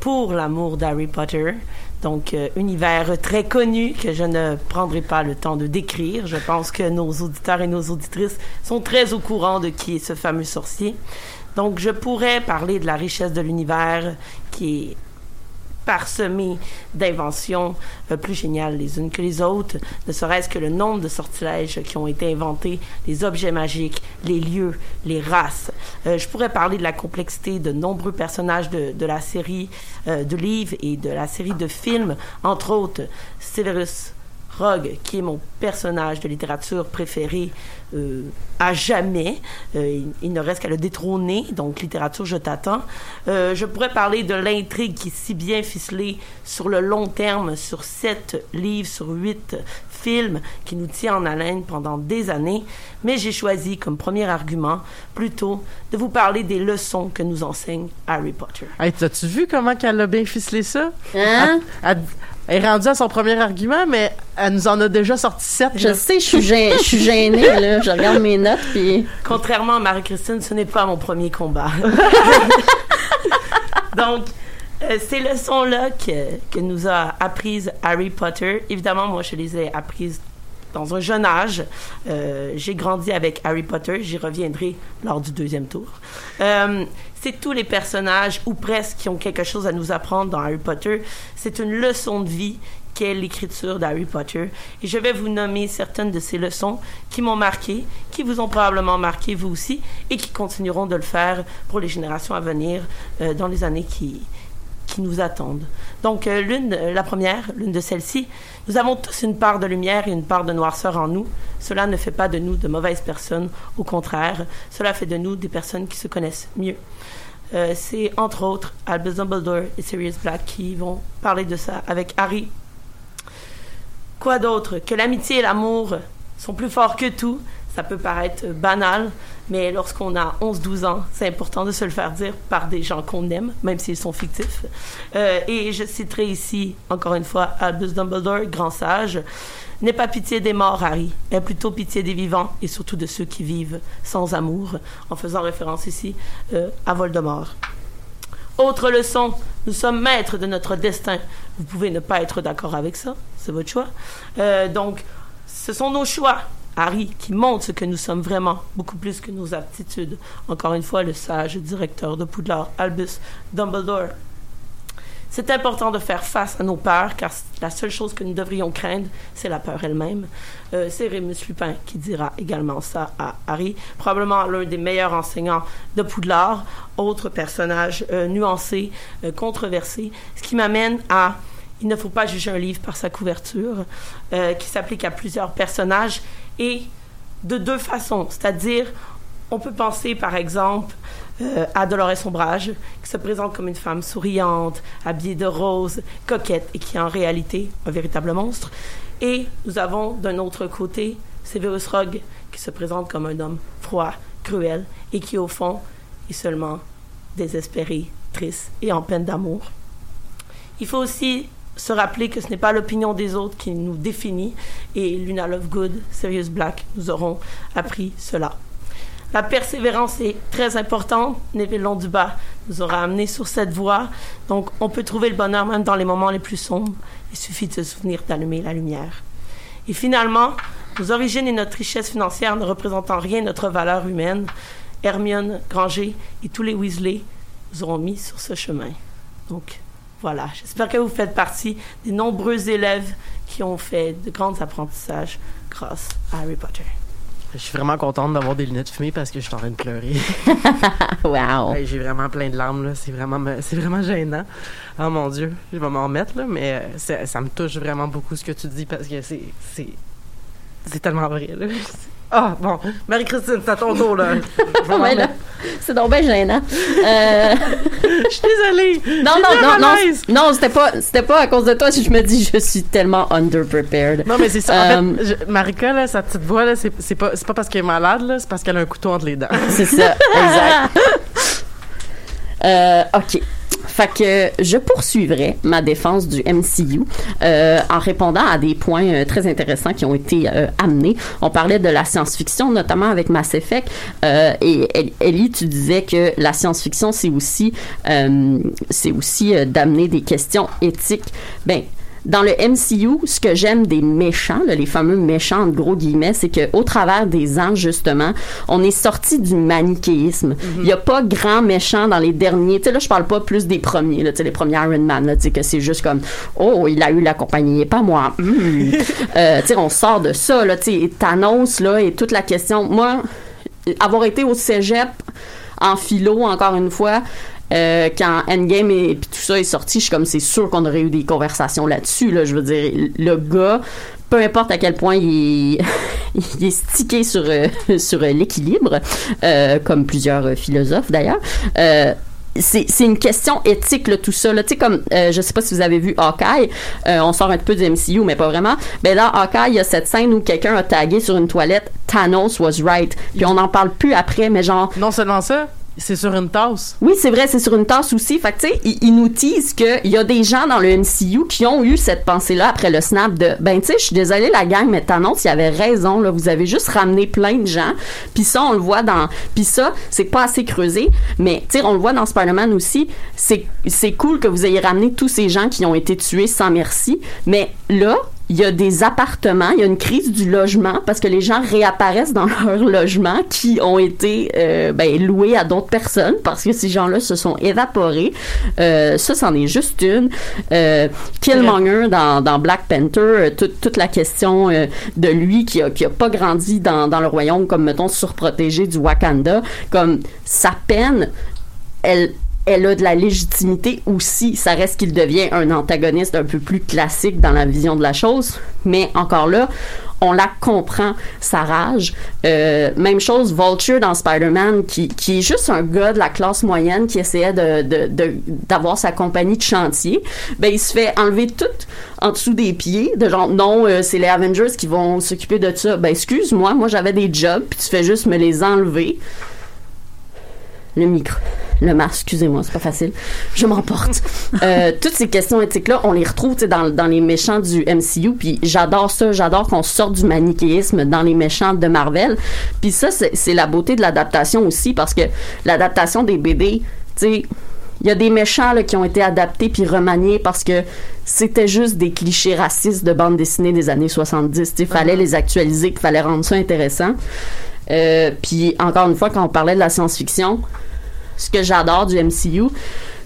pour l'amour d'Harry Potter. Donc, euh, univers très connu que je ne prendrai pas le temps de décrire. Je pense que nos auditeurs et nos auditrices sont très au courant de qui est ce fameux sorcier. Donc, je pourrais parler de la richesse de l'univers qui est parsemé d'inventions euh, plus géniales les unes que les autres, ne serait-ce que le nombre de sortilèges qui ont été inventés, les objets magiques, les lieux, les races. Euh, je pourrais parler de la complexité de nombreux personnages de, la série euh, de livres et de la série de films, entre autres Severus Rogue, qui est mon personnage de littérature préféré euh, à jamais. Euh, il, il ne reste qu'à le détrôner, donc littérature, je t'attends. Euh, je pourrais parler de l'intrigue qui est si bien ficelée sur le long terme, sur sept livres, sur huit films, qui nous tient en haleine pendant des années. Mais j'ai choisi comme premier argument plutôt de vous parler des leçons que nous enseigne Harry Potter. Hey, t'as-tu vu comment qu'elle a bien ficelé ça? Hein? Elle, elle- elle est rendue à son premier argument, mais elle nous en a déjà sorti sept. Je là. sais, je suis gê- je suis gênée là, je regarde mes notes puis Contrairement à Marie-Christine, ce n'est pas mon premier combat. Donc, euh, ces leçons-là que, que nous a apprises Harry Potter, évidemment, moi, je les ai apprises dans un jeune âge. Euh, j'ai grandi avec Harry Potter, j'y reviendrai lors du deuxième tour. Euh, c'est tous les personnages, ou presque, qui ont quelque chose à nous apprendre dans Harry Potter. C'est une leçon de vie qu'est l'écriture d'Harry Potter. Et je vais vous nommer certaines de ces leçons qui m'ont marqué, qui vous ont probablement marqué vous aussi, et qui continueront de le faire pour les générations à venir euh, dans les années qui, qui nous attendent. Donc, l'une, la première, l'une de celles-ci, nous avons tous une part de lumière et une part de noirceur en nous. Cela ne fait pas de nous de mauvaises personnes. Au contraire, cela fait de nous des personnes qui se connaissent mieux. Euh, c'est entre autres Albus Dumbledore et Sirius Black qui vont parler de ça avec Harry. Quoi d'autre? Que l'amitié et l'amour sont plus forts que tout. Ça peut paraître banal, mais lorsqu'on a 11-12 ans, c'est important de se le faire dire par des gens qu'on aime, même s'ils sont fictifs. Euh, et je citerai ici, encore une fois, Albus Dumbledore, grand sage. N'aie pas pitié des morts, Harry. Aie plutôt pitié des vivants et surtout de ceux qui vivent sans amour, en faisant référence ici euh, à Voldemort. Autre leçon, nous sommes maîtres de notre destin. Vous pouvez ne pas être d'accord avec ça, c'est votre choix. Euh, donc, ce sont nos choix, Harry, qui montrent ce que nous sommes vraiment, beaucoup plus que nos aptitudes. Encore une fois, le sage directeur de Poudlard, Albus Dumbledore. C'est important de faire face à nos peurs, car la seule chose que nous devrions craindre, c'est la peur elle-même. Euh, c'est Rémus Lupin qui dira également ça à Harry, probablement l'un des meilleurs enseignants de Poudlard, autre personnage euh, nuancé, euh, controversé, ce qui m'amène à il ne faut pas juger un livre par sa couverture, qui s'applique à plusieurs personnages et de deux façons, c'est-à-dire on peut penser par exemple euh, à Dolores Ombrage, qui se présente comme une femme souriante, habillée de rose, coquette et qui est en réalité un véritable monstre. Et nous avons d'un autre côté Severus Rogue, qui se présente comme un homme froid, cruel et qui au fond est seulement désespéré, triste et en peine d'amour. Il faut aussi se rappeler que ce n'est pas l'opinion des autres qui nous définit et Luna Lovegood, Sirius Black nous auront appris cela. La persévérance est très importante. Neville Londubat nous aura amené sur cette voie. Donc, on peut trouver le bonheur même dans les moments les plus sombres. Il suffit de se souvenir d'allumer la lumière. Et finalement, nos origines et notre richesse financière ne représentent en rien notre valeur humaine. Hermione Granger et tous les Weasley nous auront mis sur ce chemin. Donc, voilà. J'espère que vous faites partie des nombreux élèves qui ont fait de grands apprentissages grâce à Harry Potter. Je suis vraiment contente d'avoir des lunettes fumées parce que je suis en train de pleurer. wow. Hey, J'ai vraiment plein de larmes, là. C'est vraiment, c'est vraiment gênant. Oh mon Dieu, je vais m'en remettre, là, mais euh, c'est- ça me touche vraiment beaucoup ce que tu dis parce que c'est, c'est, c'est tellement vrai, là. Ah, bon. Marie-Christine, c'est à ton tour, là. Ouais, c'est donc bien gênant. Euh, Je suis désolée. non, non, non, non, non, c'était pas, c'était pas à cause de toi si je me dis je suis tellement underprepared. Non, mais c'est ça. En Euh, fait, je- Marika, là, sa petite voix, là, c'est, c'est pas, c'est pas parce qu'elle est malade, là, c'est parce qu'elle a un couteau entre les dents. C'est ça, exact. Euh, OK. Fait que je poursuivrai ma défense du MCU euh, en répondant à des points euh, très intéressants qui ont été euh, amenés. On parlait de la science-fiction, notamment avec Mass Effect. Et El- Ellie, tu disais que la science-fiction, c'est aussi, c'est aussi d'amener des questions éthiques. Ben, dans le MCU, ce que j'aime des méchants, là, les fameux méchants entre gros guillemets, c'est que au travers des ans justement, on est sorti du manichéisme. Il y a pas grand méchant dans les derniers. Tu sais là, je parle pas plus des premiers, là, les premiers Iron Man, là, que c'est juste comme oh il a eu la compagnie et pas moi. Hmm. Euh, tu sais on sort de ça là, tu sais Thanos là et toute la question. Moi, avoir été au cégep en philo encore une fois. Euh, quand Endgame et puis tout ça est sorti, je suis comme c'est sûr qu'on aurait eu des conversations là-dessus. Là, je veux dire, le gars, peu importe à quel point il est, il stické sur euh, sur euh, l'équilibre, comme plusieurs philosophes d'ailleurs. C'est une question éthique là, tout ça là tu sais comme je sais pas si vous avez vu Hawkeye on sort un peu du MCU mais pas vraiment ben dans Hawkeye il y a cette scène où quelqu'un a tagué sur une toilette Thanos was right puis on n'en parle plus après mais genre Non seulement ça, c'est sur une tasse. oui, c'est vrai, c'est sur une tasse aussi. Fait que, tu sais, ils nous disent qu'il y a des gens dans le MCU qui ont eu cette pensée-là après le snap de, ben, tu sais, je suis désolée, la gang, mais Thanos, il avait raison, là. Vous avez juste ramené plein de gens. Puis ça, on le voit dans, puis ça, c'est pas assez creusé. Mais, tu sais, on le voit dans Spider-Man aussi. C'est, c'est cool que vous ayez ramené tous ces gens qui ont été tués sans merci. Mais là, il y a des appartements, il y a une crise du logement parce que les gens réapparaissent dans leurs logements qui ont été euh, ben, loués à d'autres personnes parce que ces gens-là se sont évaporés. Euh, ça, c'en est juste une. Euh, Killmonger dans, dans Black Panther, euh, toute, toute la question euh, de lui qui a, qui a pas grandi dans, dans le royaume comme, mettons, surprotégé du Wakanda, comme sa peine, elle, elle a de la légitimité aussi. Ça reste qu'il devient un antagoniste un peu plus classique dans la vision de la chose. Mais encore là, on la comprend, sa rage. Euh, même chose, Vulture dans Spider-Man, qui, qui est juste un gars de la classe moyenne qui essayait de, de, de- d'avoir sa compagnie de chantier. Ben, il se fait enlever tout en dessous des pieds, de genre, non, euh, c'est les Avengers qui vont s'occuper de ça. Ben, excuse-moi, moi j'avais des jobs, puis tu fais juste me les enlever. Le micro. Le masque, excusez-moi, c'est pas facile. Je m'emporte. Euh, toutes ces questions éthiques-là, on les retrouve dans, dans les méchants du MCU, puis j'adore ça, j'adore qu'on sorte du manichéisme dans les méchants de Marvel. Puis ça, c'est la beauté de l'adaptation aussi, parce que l'adaptation des BD, tu sais, il y a des méchants là, qui ont été adaptés puis remaniés parce que c'était juste des clichés racistes de bande dessinée des années 70. Il fallait les actualiser, qu'il fallait rendre ça intéressant. Euh, puis encore une fois, quand on parlait de la science-fiction, ce que j'adore du MCU,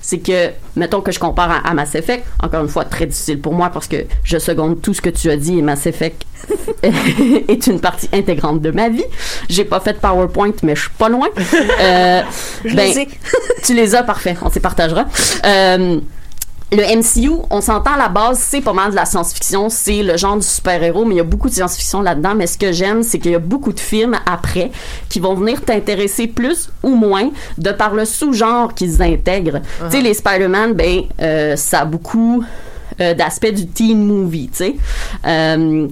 c'est que, mettons que je compare à, à Mass Effect, encore une fois, très difficile pour moi parce que je seconde tout ce que tu as dit et Mass Effect est une partie intégrante de ma vie. J'ai pas fait de PowerPoint, mais je suis pas loin. Euh, Je ben, les ai. tu les as, parfait, on s'y partagera. Euh, le MCU, on s'entend à la base, c'est pas mal de la science-fiction, c'est le genre du super-héros, mais il y a beaucoup de science-fiction là-dedans. Mais ce que j'aime, c'est qu'il y a beaucoup de films après qui vont venir t'intéresser plus ou moins de par le sous-genre qu'ils intègrent. Tu sais, les Spider-Man, ben, euh, ça a beaucoup euh, d'aspects du teen movie, tu sais. Euh,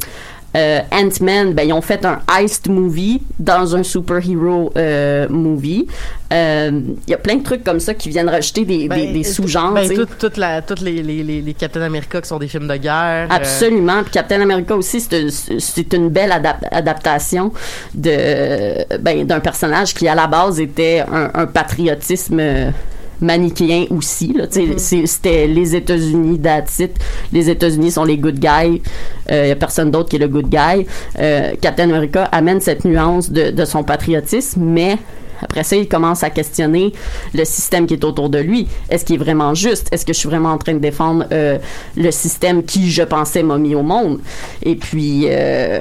euh, Ant-Man, ben, ils ont fait un heist movie dans un superhero euh, movie. Euh, Il y a plein de trucs comme ça qui viennent rajouter des, des, des sous-genres. Ben, la, toutes les, les, les, Captain America qui sont des films de guerre. euh, Absolument. Puis Captain America aussi, c'est une belle adap- adaptation de ben, d'un personnage qui à la base était un, un patriotisme euh, manichéen aussi. Là, c'est- C'était les États-Unis, that's it. Les États-Unis sont les good guys. Il n'y a personne d'autre qui est le good guy. Euh, Captain America amène cette nuance de, de son patriotisme, mais après ça, il commence à questionner le système qui est autour de lui. Est-ce qu'il est vraiment juste? Est-ce que je suis vraiment en train de défendre euh, le système qui, je pensais, m'a mis au monde? Et puis, euh,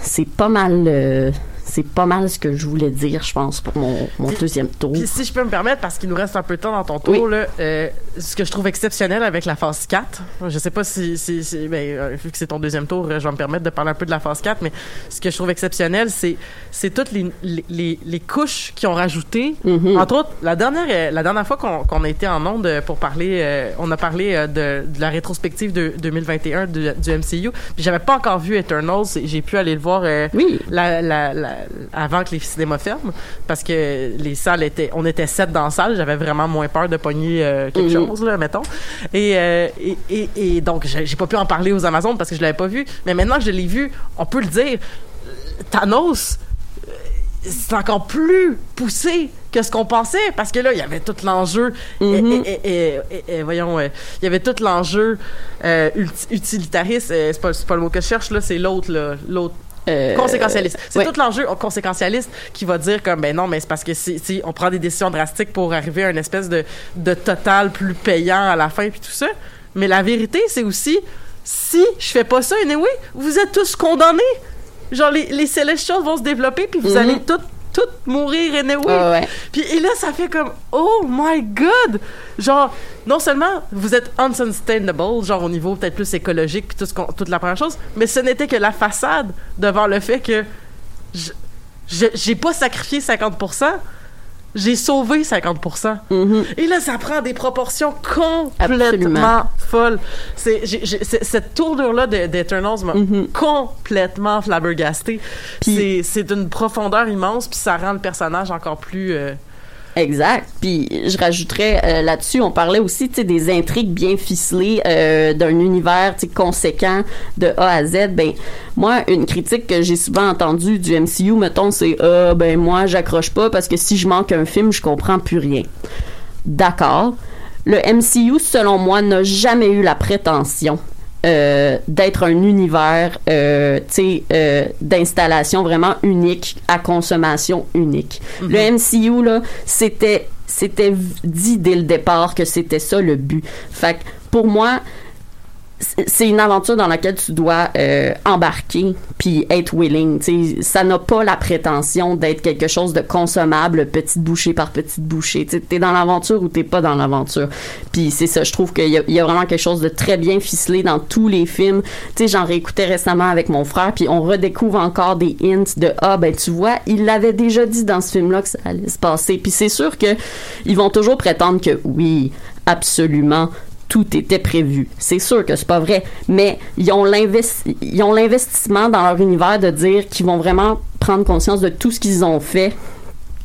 c'est pas mal... euh, c'est pas mal ce que je voulais dire, je pense, pour mon, mon deuxième tour. Puis si je peux me permettre, parce qu'il nous reste un peu de temps dans ton tour, Oui. là, euh, ce que je trouve exceptionnel avec la phase 4, je sais pas si, si, si- ben, euh, vu que c'est ton deuxième tour, euh, je vais me permettre de parler un peu de la phase 4, mais ce que je trouve exceptionnel, c'est, c'est toutes les, les, les, couches qui ont rajouté. Mm-hmm. Entre autres, la dernière, euh, la dernière fois qu'on, qu'on a été en onde pour parler, euh, on a parlé de, de la rétrospective de 2021 du, du MCU, puis j'avais pas encore vu Eternals, et j'ai pu aller le voir euh, Oui. la, la, la- avant que les cinémas ferment parce que les salles étaient on était sept dans la salle j'avais vraiment moins peur de pogner euh, quelque Mhm. chose là mettons et, euh, et, et, et donc j'ai pas pu en parler aux Amazones parce que je l'avais pas vu mais maintenant que je l'ai vu on peut le dire Thanos euh, c'est encore plus poussé que ce qu'on pensait parce que là il y avait tout l'enjeu et- Mhm. et, et- et- et- et voyons euh, il y avait tout l'enjeu euh, utilitariste euh, c'est pas, pas le mot que je cherche là c'est l'autre là l'autre Euh, conséquentialiste. C'est ouais. tout l'enjeu conséquentialiste qui va dire comme ben non mais c'est parce que si, si on prend des décisions drastiques pour arriver à une espèce de, de total plus payant à la fin puis tout ça. Mais la vérité c'est aussi si je fais pas ça anyway, vous êtes tous condamnés. Genre les, les Celestials vont se développer puis vous Mhm. allez tous tous mourir anyway. Ouais. Puis et là ça fait comme oh my god. Genre non seulement vous êtes unsustainable, genre au niveau peut-être plus écologique puis tout ce qu'on- toute la première chose, mais ce n'était que la façade devant le fait que j'ai pas sacrifié 50%, j'ai sauvé 50%. Et là, ça prend des proportions complètement Absolument. folles. C'est, j'ai- j'ai- c'est- cette tournure-là de- d'Eternals m'a complètement flabbergasté. C'est, c'est d'une profondeur immense, puis ça rend le personnage encore plus... euh, Exact. Puis je rajouterais euh, là-dessus, on parlait aussi des intrigues bien ficelées euh, d'un univers conséquent de A à Z. Ben moi, une critique que j'ai souvent entendue du MCU, mettons, c'est ah ben moi j'accroche pas parce que si je manque un film, je comprends plus rien. D'accord. Le MCU, selon moi, n'a jamais eu la prétention euh, d'être un univers, euh, tu sais, euh, d'installation vraiment unique à consommation unique. Le MCU là, c'était c'était dit dès le départ que c'était ça le but. Fait que pour moi, c'est- une aventure dans laquelle tu dois euh, embarquer puis être willing. Tu sais, ça n'a pas la prétention d'être quelque chose de consommable, petite bouchée par petite bouchée. Tu es dans l'aventure ou t'es pas dans l'aventure. Puis c'est ça, je trouve qu'il y, a- vraiment quelque chose de très bien ficelé dans tous les films. Tu j'en réécoutais récemment avec mon frère, puis on redécouvre encore des hints de ah ben tu vois, il l'avait déjà dit dans ce film-là que ça allait se passer. Puis c'est sûr que ils vont toujours prétendre que oui, absolument tout était prévu. C'est sûr que c'est pas vrai, mais ils ont l'investissement dans leur univers de dire qu'ils vont vraiment prendre conscience de tout ce qu'ils ont fait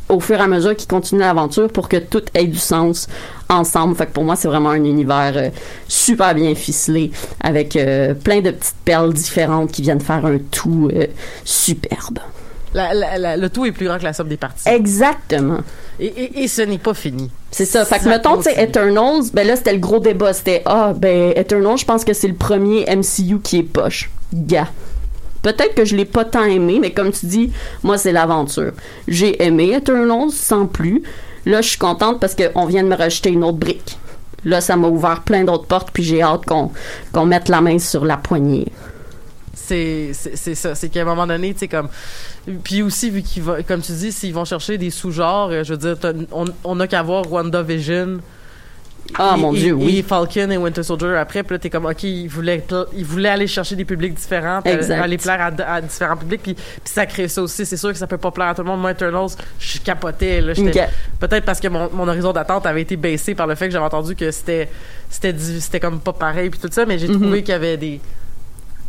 au fur et à mesure qu'ils continuent l'aventure pour que tout ait du sens ensemble. Fait que pour moi, c'est vraiment un univers euh, super bien ficelé avec euh, plein de petites perles différentes qui viennent faire un tout euh, superbe. La- la- la- le tout est plus grand que la somme des parties. Exactement. Et, et, et ce n'est pas fini. C'est ça. Fait que mettons, tu sais. Eternals, ben là, c'était le gros débat. C'était, ah, ben, Eternals, je pense que c'est le premier MCU qui est poche. Gars. Peut-être que je l'ai pas tant aimé, mais comme tu dis, moi, c'est l'aventure. J'ai aimé Eternals sans plus. Là, je suis contente parce qu'on vient de me rajouter une autre brique. Là, ça m'a ouvert plein d'autres portes, puis j'ai hâte qu'on qu'on mette la main sur la poignée. C'est ça. C'est qu'à un moment donné, tu sais, comme. Puis aussi, vu qu'ils vont, comme tu dis, s'ils vont chercher des sous-genres, euh, je veux dire, on on n'a qu'à voir WandaVision. Ah, et- mon et- Dieu, oui. Et Falcon et Winter Soldier après, puis là, t'es comme, OK, ils voulaient, ils voulaient aller chercher des publics différents, puis aller plaire à, à différents publics, puis, puis ça crée ça aussi. C'est sûr que ça peut pas plaire à tout le monde. Moi, Eternals, je capotais. Là. Peut-être parce que mon, mon horizon d'attente avait été baissé par le fait que j'avais entendu que c'était c'était comme pas pareil puis tout ça, mais j'ai Mhm. trouvé qu'il y avait des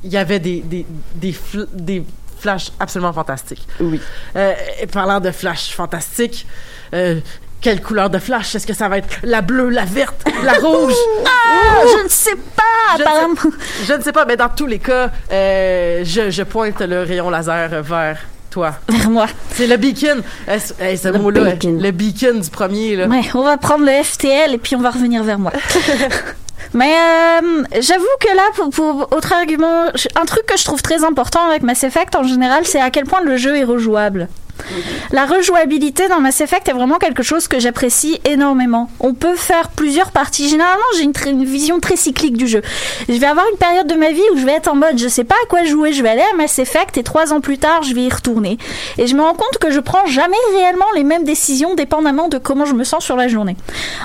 il y avait des des des, fl- des flashs absolument fantastiques. Oui. Euh, et parlant de flash fantastiques, euh, quelle couleur de flash? Est-ce que ça va être la bleue, la verte, la rouge? Ah, je ne sais pas, Je ne apparemment. sais- Je ne sais pas, mais dans tous les cas, euh, je, je pointe le rayon laser vers toi. Vers moi. C'est le beacon. Hey, ce mot-là, beacon. le beacon du premier là. Ouais, on va prendre le FTL et puis on va revenir vers moi. Mais euh, j'avoue que là, pour, autre argument, un truc que je trouve très important avec Mass Effect en général, c'est à quel point le jeu est rejouable. La rejouabilité dans Mass Effect est vraiment quelque chose que j'apprécie énormément. On peut faire plusieurs parties. Généralement, j'ai une, vision très cyclique du jeu. Je vais avoir une période de ma vie où je vais être en mode, je sais pas à quoi jouer, je vais aller à Mass Effect et trois ans plus tard, je vais y retourner. Et je me rends compte que je prends jamais réellement les mêmes décisions dépendamment de comment je me sens sur la journée.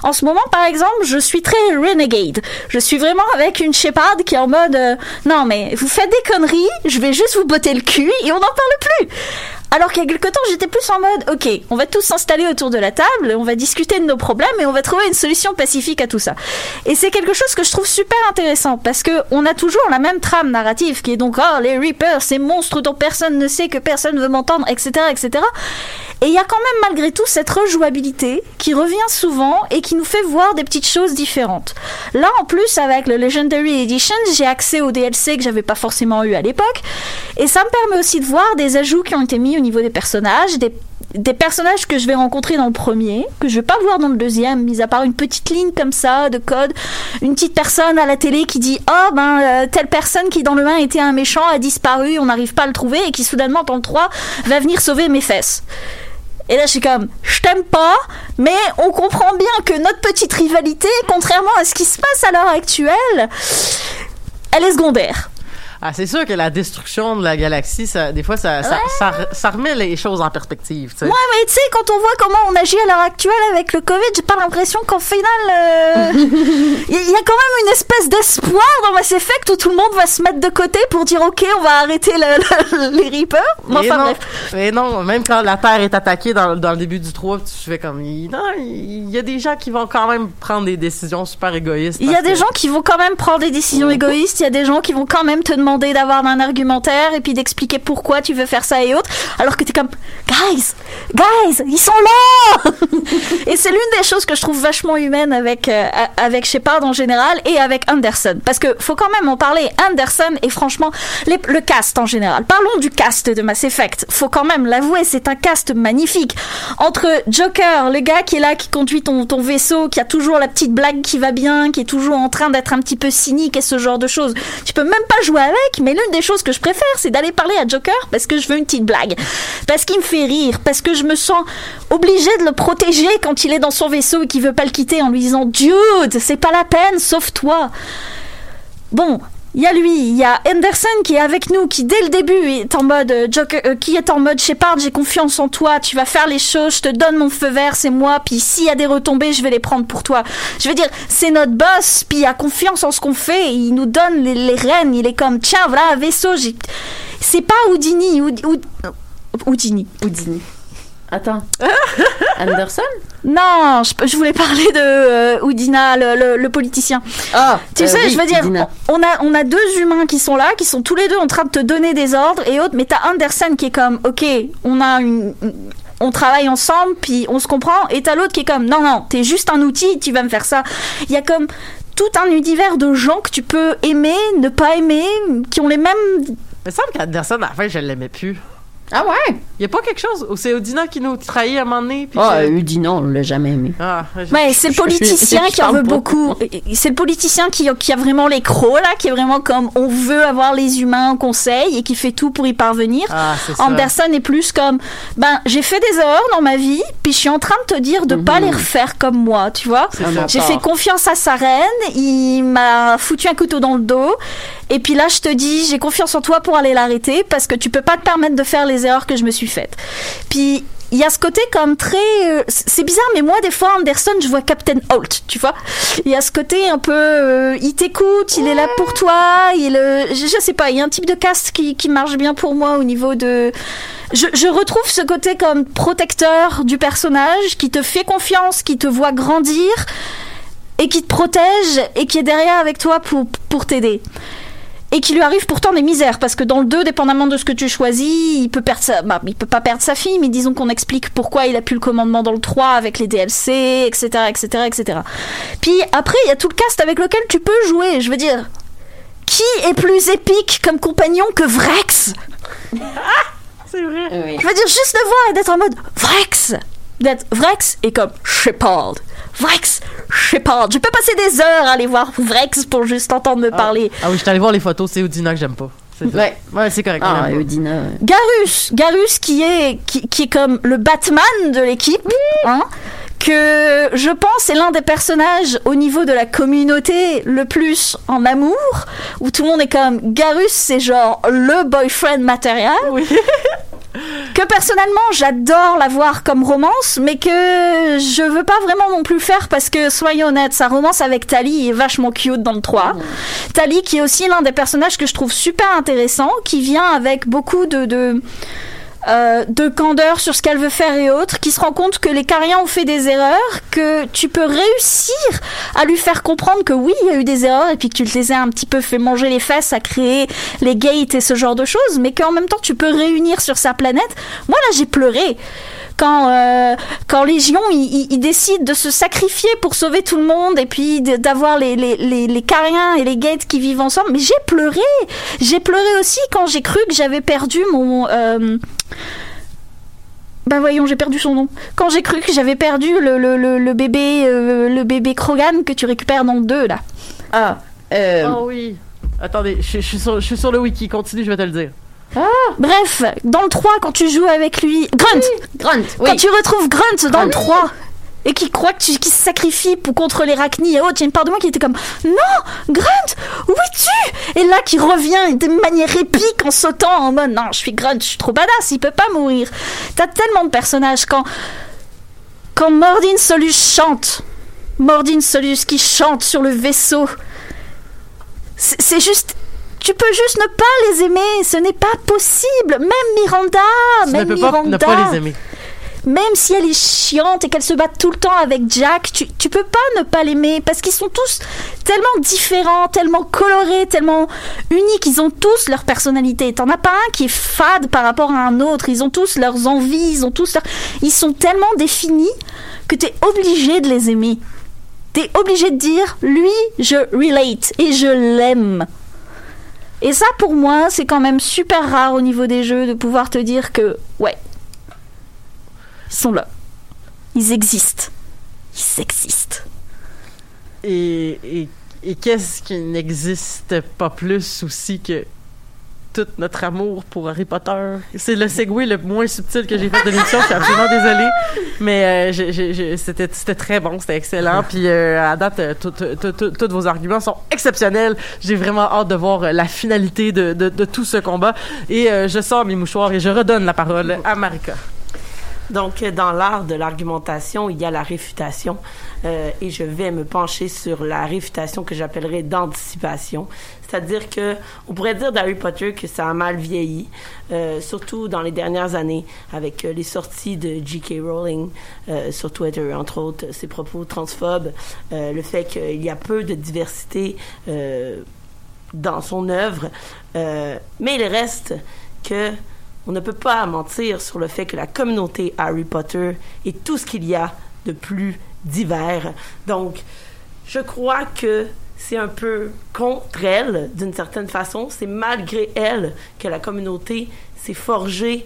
En ce moment, par exemple, je suis très renegade. Je suis vraiment avec une Shepard qui est en mode, euh, non mais vous faites des conneries, je vais juste vous botter le cul et on n'en parle plus. Alors qu'il y a quelque temps, j'étais plus en mode, ok, on va tous s'installer autour de la table, on va discuter de nos problèmes et on va trouver une solution pacifique à tout ça. Et c'est quelque chose que je trouve super intéressant parce que on a toujours la même trame narrative qui est donc, oh, les Reapers, ces monstres dont personne ne sait, que personne ne veut m'entendre, etc., etc. Et il y a quand même malgré tout cette rejouabilité qui revient souvent et qui nous fait voir des petites choses différentes. Là, en plus, avec le Legendary Edition, j'ai accès au DLC que j'avais pas forcément eu à l'époque. Et ça me permet aussi de voir des ajouts qui ont été mis au niveau des personnages, des personnages que je vais rencontrer dans le premier, que je vais pas voir dans le deuxième, mis à part une petite ligne comme ça de code, une petite personne à la télé qui dit oh ben euh, telle personne qui dans le 1 était un méchant a disparu, on n'arrive pas à le trouver et qui soudainement dans le 3 va venir sauver mes fesses. Et là, je suis comme, je t'aime pas, mais on comprend bien que notre petite rivalité, contrairement à ce qui se passe à l'heure actuelle, elle est secondaire. Ah, c'est sûr que la destruction de la galaxie, ça, des fois, ça, ça, ça, ça remet les choses en perspective. tu sais. Ouais, mais tu sais, quand on voit comment on agit à l'heure actuelle avec le Covid, j'ai pas l'impression qu'en final, euh, il y, y a quand même une espèce d'espoir dans Mass Effect où tout le monde va se mettre de côté pour dire ok, on va arrêter le- le- les Reapers. Mais enfin non, bref. mais non, même quand la Terre est attaquée dans, dans le début du 3, tu fais comme, il- non, il y a des gens qui vont quand même prendre des décisions super égoïstes. Il y a des que- gens qui vont quand même prendre des décisions égoïstes, il y a des gens qui vont quand même te demander d'avoir un argumentaire et puis d'expliquer pourquoi tu veux faire ça et autres, alors que t'es comme, guys, guys, ils sont là! et c'est l'une des choses que je trouve vachement humaine avec, euh, avec Shepard en général et avec Anderson. Parce que faut quand même en parler. Anderson et franchement, le cast en général. Parlons du cast de Mass Effect. Faut quand même l'avouer, c'est un cast magnifique. Entre Joker, le gars qui est là, qui conduit ton, ton vaisseau, qui a toujours la petite blague qui va bien, qui est toujours en train d'être un petit peu cynique et ce genre de choses. Tu peux même pas jouer avec, mais l'une des choses que je préfère, c'est d'aller parler à Joker parce que je veux une petite blague. Parce qu'il me fait rire, parce que je me sens obligée de le protéger quand il est dans son vaisseau et qu'il veut pas le quitter en lui disant Dude, c'est pas la peine, sauve-toi. Bon, il y a lui, il y a Anderson qui est avec nous, qui dès le début est en mode euh, euh, qui est en mode Shepard, j'ai confiance en toi, tu vas faire les choses, je te donne mon feu vert, c'est moi, puis s'il y a des retombées, je vais les prendre pour toi. Je veux dire, c'est notre boss, puis il a confiance en ce qu'on fait, il nous donne les, rênes, il est comme tiens, voilà vaisseau. C'est pas Houdini, Houd- Houd- Houdini. Houdini. Attends. Anderson? Non, je, je voulais parler de euh, Houdina, le, le- le politicien. Ah, Tu euh, sais, oui, je veux dire, on on a, on a deux humains qui sont là, qui sont tous les deux en train de te donner des ordres et autres, mais t'as Anderson qui est comme, ok, on a une. On travaille ensemble, puis on se comprend, et t'as l'autre qui est comme, non, non, t'es juste un outil, tu vas me faire ça. Il y a comme tout un univers de gens que tu peux aimer, ne pas aimer, qui ont les mêmes. Il me semble qu'Anderson, à la fin, je l'aimais plus. Ah ouais? Il y a pas quelque chose où c'est Odina qui nous trahit à un moment donné. puis Ah, Houdini, on l'a jamais aimé. Ah, je- Ouais, c'est le je- je- politicien je qui en veut pas. beaucoup. C'est le politicien qui, qui a vraiment les crocs, là, qui est vraiment comme on veut avoir les humains en conseil et qui fait tout pour y parvenir. Ah, c'est ça. Anderson est plus comme ben j'ai fait des erreurs dans ma vie puis je suis en train de te dire de pas les refaire comme moi tu vois ça. j'ai fait confiance à sa reine il m'a foutu un couteau dans le dos et puis là je te dis j'ai confiance en toi pour aller l'arrêter parce que tu peux pas te permettre de faire les erreurs que je me suis faites puis il y a ce côté comme très euh, c'est bizarre mais moi des fois Anderson je vois Captain Holt tu vois. Il y a ce côté un peu euh, il t'écoute il est là pour toi il euh, je, je sais pas il y a un type de cast qui, qui marche bien pour moi au niveau de je, je retrouve ce côté comme protecteur du personnage qui te fait confiance qui te voit grandir et qui te protège et qui est derrière avec toi pour, pour t'aider et qui lui arrive pourtant des misères parce que dans le 2 dépendamment de ce que tu choisis il peut perdre sa, bah, il peut pas perdre sa fille mais disons qu'on explique pourquoi il a plus le commandement dans le 3 avec les DLC etc etc etc puis après il y a tout le cast avec lequel tu peux jouer je veux dire qui est plus épique comme compagnon que Vrex C'est vrai. Oui. je veux dire juste le voir et d'être en mode Vrex d'être Vrex est comme Shepard Vrex Shepard je peux passer des heures à aller voir Vrex pour juste entendre me parler Ah oui, je suis allé voir les photos, c'est Odina que j'aime pas. Ouais. Ouais, c'est correct. Ah, euh, Garus, Garus qui est qui, qui est comme le Batman de l'équipe, hein, que je pense est l'un des personnages au niveau de la communauté le plus en amour, où tout le monde est comme Garus, c'est genre le boyfriend matériel. Que personnellement j'adore l'avoir comme romance, mais que je veux pas vraiment non plus faire parce que soyons honnêtes, sa romance avec Tali est vachement cute dans le 3. Tali qui est aussi l'un des personnages que je trouve super intéressant, qui vient avec beaucoup de, de, euh, de candeur sur ce qu'elle veut faire et autres, qui se rend compte que les Cariens ont fait des erreurs, que tu peux réussir à lui faire comprendre que oui, il y a eu des erreurs et puis que tu les as un petit peu fait manger les fesses à créer les gates et ce genre de choses, mais qu'en même temps tu peux réunir sur sa planète. Moi là j'ai pleuré quand euh, quand Légion il, il- il décide de se sacrifier pour sauver tout le monde et puis d'avoir les les les, les Cariens et les Gates qui vivent ensemble mais j'ai pleuré j'ai pleuré aussi quand j'ai cru que j'avais perdu mon euh, bah voyons, j'ai perdu son nom. Quand j'ai cru que j'avais perdu le, le, le, le bébé euh, le bébé Krogan que tu récupères dans le 2 là. Ah, euh, Oh oui. Attendez, je, je suis sur, je suis sur le wiki. Continue, je vais te le dire. Bref, dans le 3 quand tu joues avec lui Grunt, Grunt, quand oui. tu retrouves Grunt dans le 3 et qui croit que tu qui se sacrifie pour contre les Rachni et autres, il y a une part de moi qui était comme non, Grunt, où es-tu? Et là qui revient de manière épique en sautant en mode non, je suis Grunt, je suis trop badass, il peut pas mourir. T'as tellement de personnages quand quand Mordin Solus chante, Mordin Solus qui chante sur le vaisseau, c'est juste tu peux juste ne pas les aimer, ce n'est pas possible. Même Miranda, Tu même ne peux pas Miranda. ne pas les aimer. même si elle est chiante et qu'elle se bat tout le temps avec Jack, tu, tu peux pas ne pas l'aimer parce qu'ils sont tous tellement différents, tellement colorés, tellement uniques. Ils ont tous leur personnalité. T'en as pas un qui est fade par rapport à un autre. Ils ont tous leurs envies, ils ont tous. Ils sont tellement définis que t'es obligé de les aimer. T'es obligé de dire, lui, je relate et je l'aime. Et ça, pour moi, c'est quand même super rare au niveau des jeux de pouvoir te dire que, ouais, ils sont là. Ils existent. Ils existent. Et, et, et qu'est-ce qui n'existe pas plus aussi que notre amour pour Harry Potter? C'est le segway le moins subtil que j'ai fait de l'émission. Je suis absolument désolée. Mais euh, c'était très bon, c'était excellent. Puis euh, à date, euh, tous vos arguments sont exceptionnels. J'ai vraiment hâte de voir euh, la finalité de, de, de tout ce combat. Et euh, je sors mes mouchoirs et je redonne la parole à Marika. Donc, euh, dans l'art de l'argumentation, il y a la réfutation. Euh, et je vais me pencher sur la réfutation que j'appellerais d'anticipation. C'est-à-dire que on pourrait dire d'Harry Potter que ça a mal vieilli, euh, surtout dans les dernières années, avec euh, les sorties de J.K. Rowling euh, sur Twitter, entre autres, ses propos transphobes, le fait qu'il y a peu de diversité dans son œuvre. Mais il reste que on ne peut pas mentir sur le fait que la communauté Harry Potter est tout ce qu'il y a de plus divers. Donc, je crois que c'est un peu contre elle, d'une certaine façon. C'est malgré elle que la communauté s'est forgée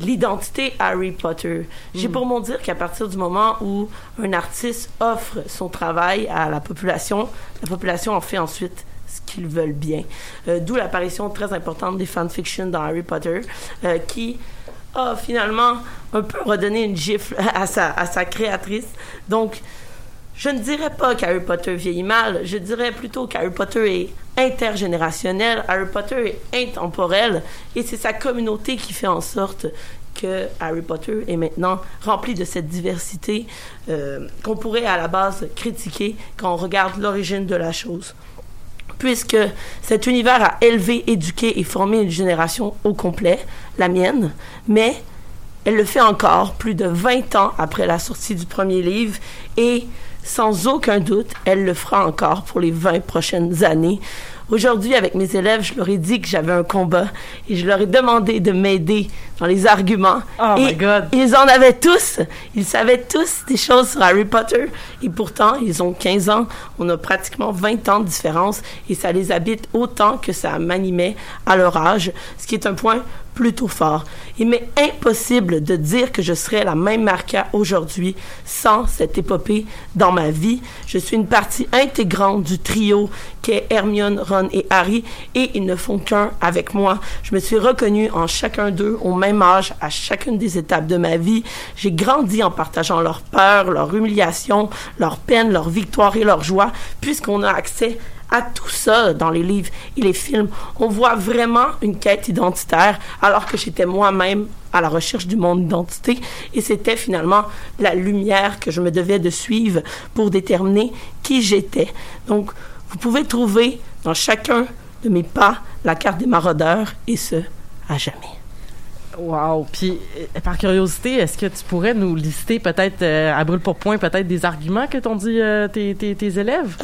l'identité Harry Potter. J'ai pour mon dire qu'à partir du moment où un artiste offre son travail à la population, la population en fait ensuite ce qu'ils veulent bien. Euh, D'où l'apparition très importante des fanfictions dans Harry Potter, euh, qui a finalement un peu redonné une gifle à sa, créatrice. Donc, je ne dirais pas qu'Harry Potter vieillit mal, je dirais plutôt qu'Harry Potter est intergénérationnel, Harry Potter est intemporel, et c'est sa communauté qui fait en sorte que Harry Potter est maintenant rempli de cette diversité euh, qu'on pourrait à la base critiquer quand on regarde l'origine de la chose. Puisque cet univers a élevé, éduqué et formé une génération au complet, la mienne, mais elle le fait encore plus de 20 ans après la sortie du premier livre et sans aucun doute, elle le fera encore pour les 20 prochaines années. Aujourd'hui, avec mes élèves, je leur ai dit que j'avais un combat et je leur ai demandé de m'aider dans les arguments. Oh et my God. Ils en avaient tous. Ils savaient tous des choses sur Harry Potter. Et pourtant, ils ont 15 ans. On a pratiquement 20 ans de différence et ça les habite autant que ça m'animait à leur âge, ce qui est un point plutôt fort. Il m'est impossible de dire que je serais la même Marca aujourd'hui sans cette épopée dans ma vie. Je suis une partie intégrante du trio qu'est Hermione, Ron et Harry et ils ne font qu'un avec moi. Je me suis reconnue en chacun d'eux au même âge à chacune des étapes de ma vie. J'ai grandi en partageant leurs peurs, leur humiliation, leurs peines, leurs victoires et leurs joies puisqu'on a accès tout ça dans les livres et les films. On voit vraiment une quête identitaire alors que j'étais moi-même à la recherche du monde d'identité et c'était finalement la lumière que je me devais de suivre pour déterminer qui j'étais. Donc, vous pouvez trouver dans chacun de mes pas la carte des maraudeurs et ce, à jamais. Wow. Puis, euh, par curiosité, est-ce que tu pourrais nous lister peut-être euh, à brûle pour point peut-être des arguments que t'ont dit euh, tes, tes, élèves?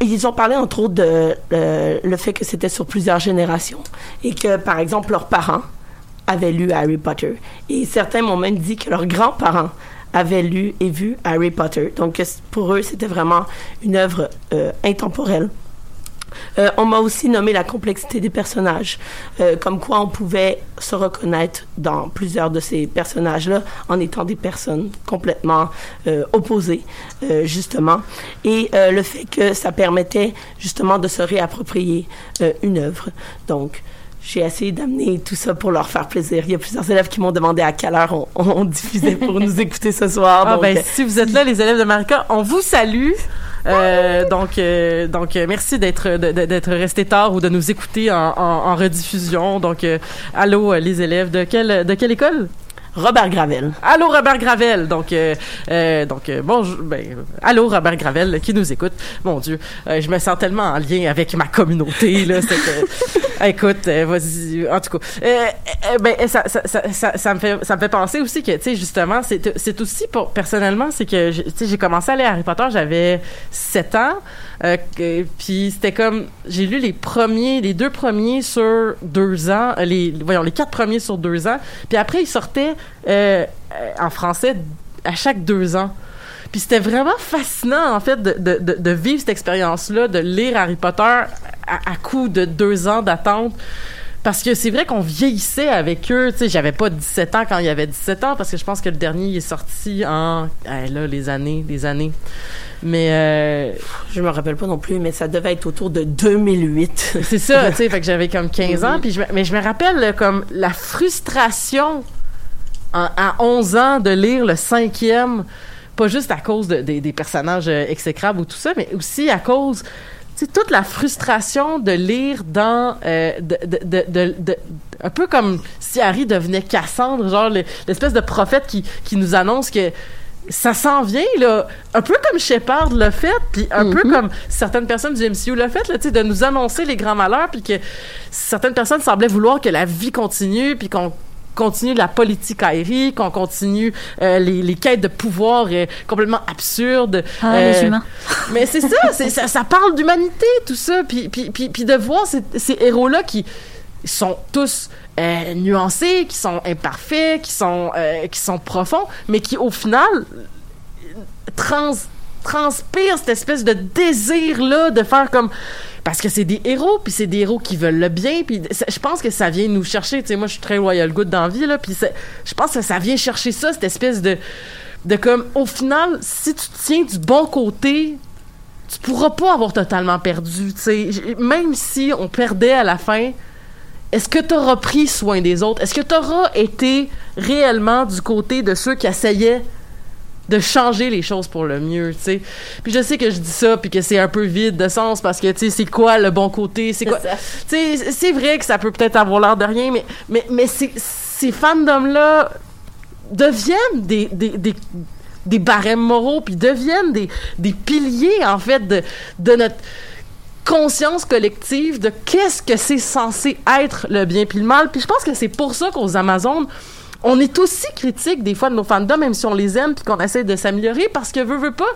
Ils ont parlé entre autres de le fait que c'était sur plusieurs générations et que, par exemple, leurs parents avaient lu Harry Potter. Et certains m'ont même dit que leurs grands-parents avaient lu et vu Harry Potter. Donc, pour eux, c'était vraiment une œuvre intemporelle? Euh, on m'a aussi nommé la complexité des personnages, euh, comme quoi on pouvait se reconnaître dans plusieurs de ces personnages-là en étant des personnes complètement euh, opposées, justement, et le fait que ça permettait justement de se réapproprier une œuvre. Donc, j'ai essayé d'amener tout ça pour leur faire plaisir. Il y a plusieurs élèves qui m'ont demandé à quelle heure on, on diffusait pour nous écouter ce soir. Ah Donc, ben si vous êtes là, les élèves de Marika, on vous salue. Euh, donc, euh, donc euh, merci d'être d'être resté tard ou de nous écouter en, en, rediffusion. Donc, allô les élèves de quelle de quelle école? Robert Gravel. Allô Robert Gravel. Donc, euh, euh, donc euh, bonjour. Ben, allô Robert Gravel qui nous écoute. Mon Dieu, euh, je me sens tellement en lien avec ma communauté là. Écoute, euh, vas-y. En tout cas, euh, ben, ça, ça, ça, ça, ça me fait, ça me fait penser aussi que, tu sais, justement, c'est, c'est aussi pour, personnellement, c'est que, tu sais, j'ai commencé à aller à Harry Potter, j'avais 7 ans, euh, puis c'était comme, j'ai lu les premiers, les deux premiers sur deux ans, euh, les, voyons, les quatre premiers sur deux ans, puis après, ils sortaient euh, en français à chaque deux ans. Puis c'était vraiment fascinant, en fait, de, de vivre cette expérience-là, de lire Harry Potter à, à coup de deux ans d'attente. Parce que c'est vrai qu'on vieillissait avec eux. Tu sais, j'avais pas 17 ans quand il y avait 17 ans, parce que je pense que le dernier il est sorti en... eh, là, les années, les années. Mais... Euh, Je me rappelle pas non plus, mais ça devait être autour de 2008. c'est ça, tu sais, fait que j'avais comme 15 ans. Puis je, me- mais je me rappelle comme la frustration à 11 ans de lire le cinquième, pas juste à cause de- des- des personnages euh, exécrables ou tout ça, mais aussi à cause, sais, toute la frustration de lire dans, euh, de, de, de, de- de- un peu comme si Harry devenait Cassandre, genre le- l'espèce de prophète qui, qui nous annonce que ça s'en vient, là, un peu comme Shepard l'a fait, puis un peu comme certaines personnes du MCU l'a fait, là, tu sais, de nous annoncer les grands malheurs, puis que certaines personnes semblaient vouloir que la vie continue, puis qu'on continue la politique aérienne, qu'on continue euh, les, les quêtes de pouvoir euh, complètement absurdes. Ah, Euh, les humains. mais c'est ça, ça, ça parle d'humanité, tout ça. Puis, puis, puis, puis de voir ces, ces héros-là qui sont tous nuancés, qui sont imparfaits, qui sont, qui sont profonds, mais qui, au final, trans, transpirent cette espèce de désir-là de faire comme... Parce que c'est des héros, puis c'est des héros qui veulent le bien, puis je pense que ça vient nous chercher. Tu sais, moi, je suis très loyal good dans la vie, là, puis je pense que ça vient chercher ça, cette espèce de... De comme, au final, si tu tiens du bon côté, tu pourras pas avoir totalement perdu, tu sais. Même si on perdait à la fin, est-ce que tu auras pris soin des autres? Est-ce que tu auras été réellement du côté de ceux qui essayaient de changer les choses pour le mieux, tu sais? Puis je sais que je dis ça, puis que c'est un peu vide de sens, parce que, tu sais, c'est quoi le bon côté? C'est quoi... Tu sais, c'est vrai que ça peut peut-être avoir l'air de rien, mais, mais, mais ces, ces fandoms-là deviennent des, des, des, des barèmes moraux, puis deviennent des, des piliers, en fait, de, de notre conscience collective de qu'est-ce que c'est censé être le bien puis le mal. Puis je pense que c'est pour ça qu'aux Amazones, on est aussi critique des fois de nos fandoms, même si on les aime puis qu'on essaie de s'améliorer, parce que veut, veut pas,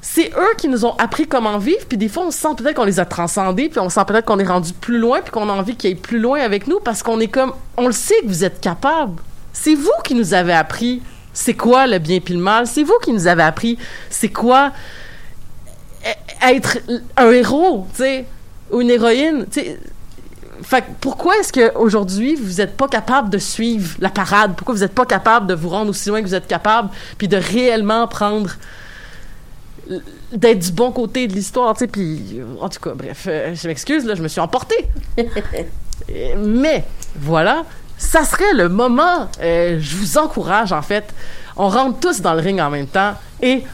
c'est eux qui nous ont appris comment vivre, puis des fois, on sent peut-être qu'on les a transcendés, puis on sent peut-être qu'on est rendu plus loin, puis qu'on a envie qu'ils aillent plus loin avec nous, parce qu'on est comme, on le sait que vous êtes capables. C'est vous qui nous avez appris c'est quoi le bien puis le mal. C'est vous qui nous avez appris c'est quoi e- être un héros, tu sais, ou une héroïne, tu. Fait pourquoi est-ce qu'aujourd'hui, vous n'êtes pas capable de suivre la parade? Pourquoi vous n'êtes pas capable de vous rendre aussi loin que vous êtes capable, puis de réellement prendre d'être du bon côté de l'histoire, tu sais, puis en tout cas, bref, euh, je m'excuse, là, je me suis emportée. Mais, voilà, ça serait le moment, euh, je vous encourage, en fait, on rentre tous dans le ring en même temps, et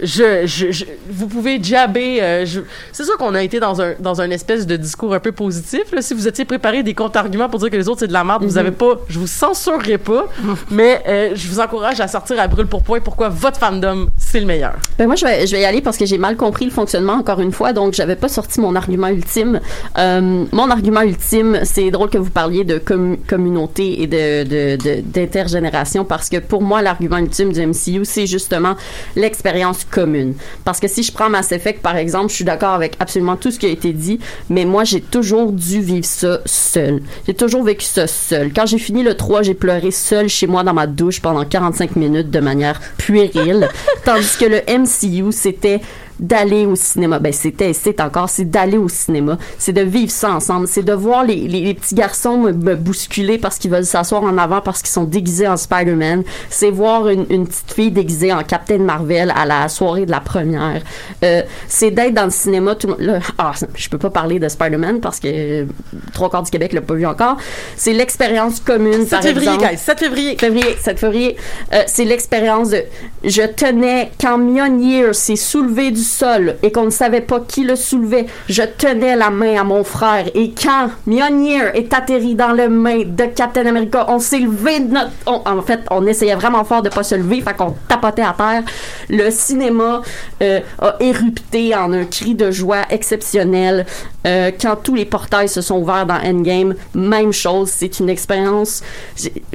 je, je, je- vous pouvez jabber. euh, c'est sûr qu'on a été dans un dans un espèce de discours un peu positif. Là. Si vous étiez préparé des contre-arguments pour dire que les autres c'est de la merde, vous avez pas. Je vous censurerai pas, mais euh, je vous encourage à sortir à brûle pour point. Pourquoi votre fandom c'est le meilleur. Ben moi, je vais, je vais y aller parce que j'ai mal compris le fonctionnement encore une fois, donc j'avais pas sorti mon argument ultime. Euh, mon argument ultime, c'est drôle que vous parliez de commu- communauté et de- d'intergénération parce que pour moi, l'argument ultime du MCU, c'est justement l'expérience commune. Parce que si je prends Mass Effect, par exemple, je suis d'accord avec absolument tout ce qui a été dit, mais moi, j'ai toujours dû vivre ça seul. J'ai toujours vécu ça seul. Quand j'ai fini le 3, j'ai pleuré seul chez moi dans ma douche pendant 45 minutes de manière puérile. Tandis que le MCU, c'était d'aller au cinéma. Ben, c'était, c'est encore, c'est d'aller au cinéma. C'est de vivre ça ensemble. C'est de voir les, les, les petits garçons me, me bousculer parce qu'ils veulent s'asseoir en avant parce qu'ils sont déguisés en Spider-Man. C'est voir une, une petite fille déguisée en Captain Marvel à la soirée de la première. Euh, c'est d'être dans le cinéma. Tout, le monde- là, ah, je peux pas parler de Spider-Man parce que euh, trois quarts du Québec l'a pas vu encore. C'est l'expérience commune, 7 par février, exemple. guys. 7 février. Février, 7 février. Euh, c'est l'expérience de. Je tenais quand Mjolnir s'est soulevé du sol et qu'on ne savait pas qui le soulevait, je tenais la main à mon frère. Et quand Mjolnir est atterri dans le main de Captain America, on s'est levé de notre... en fait, on essayait vraiment fort de pas se lever, fait qu'on tapotait à terre. Le cinéma euh, a érupté en un cri de joie exceptionnel. Euh, quand tous les portails se sont ouverts dans Endgame, même chose, c'est une expérience.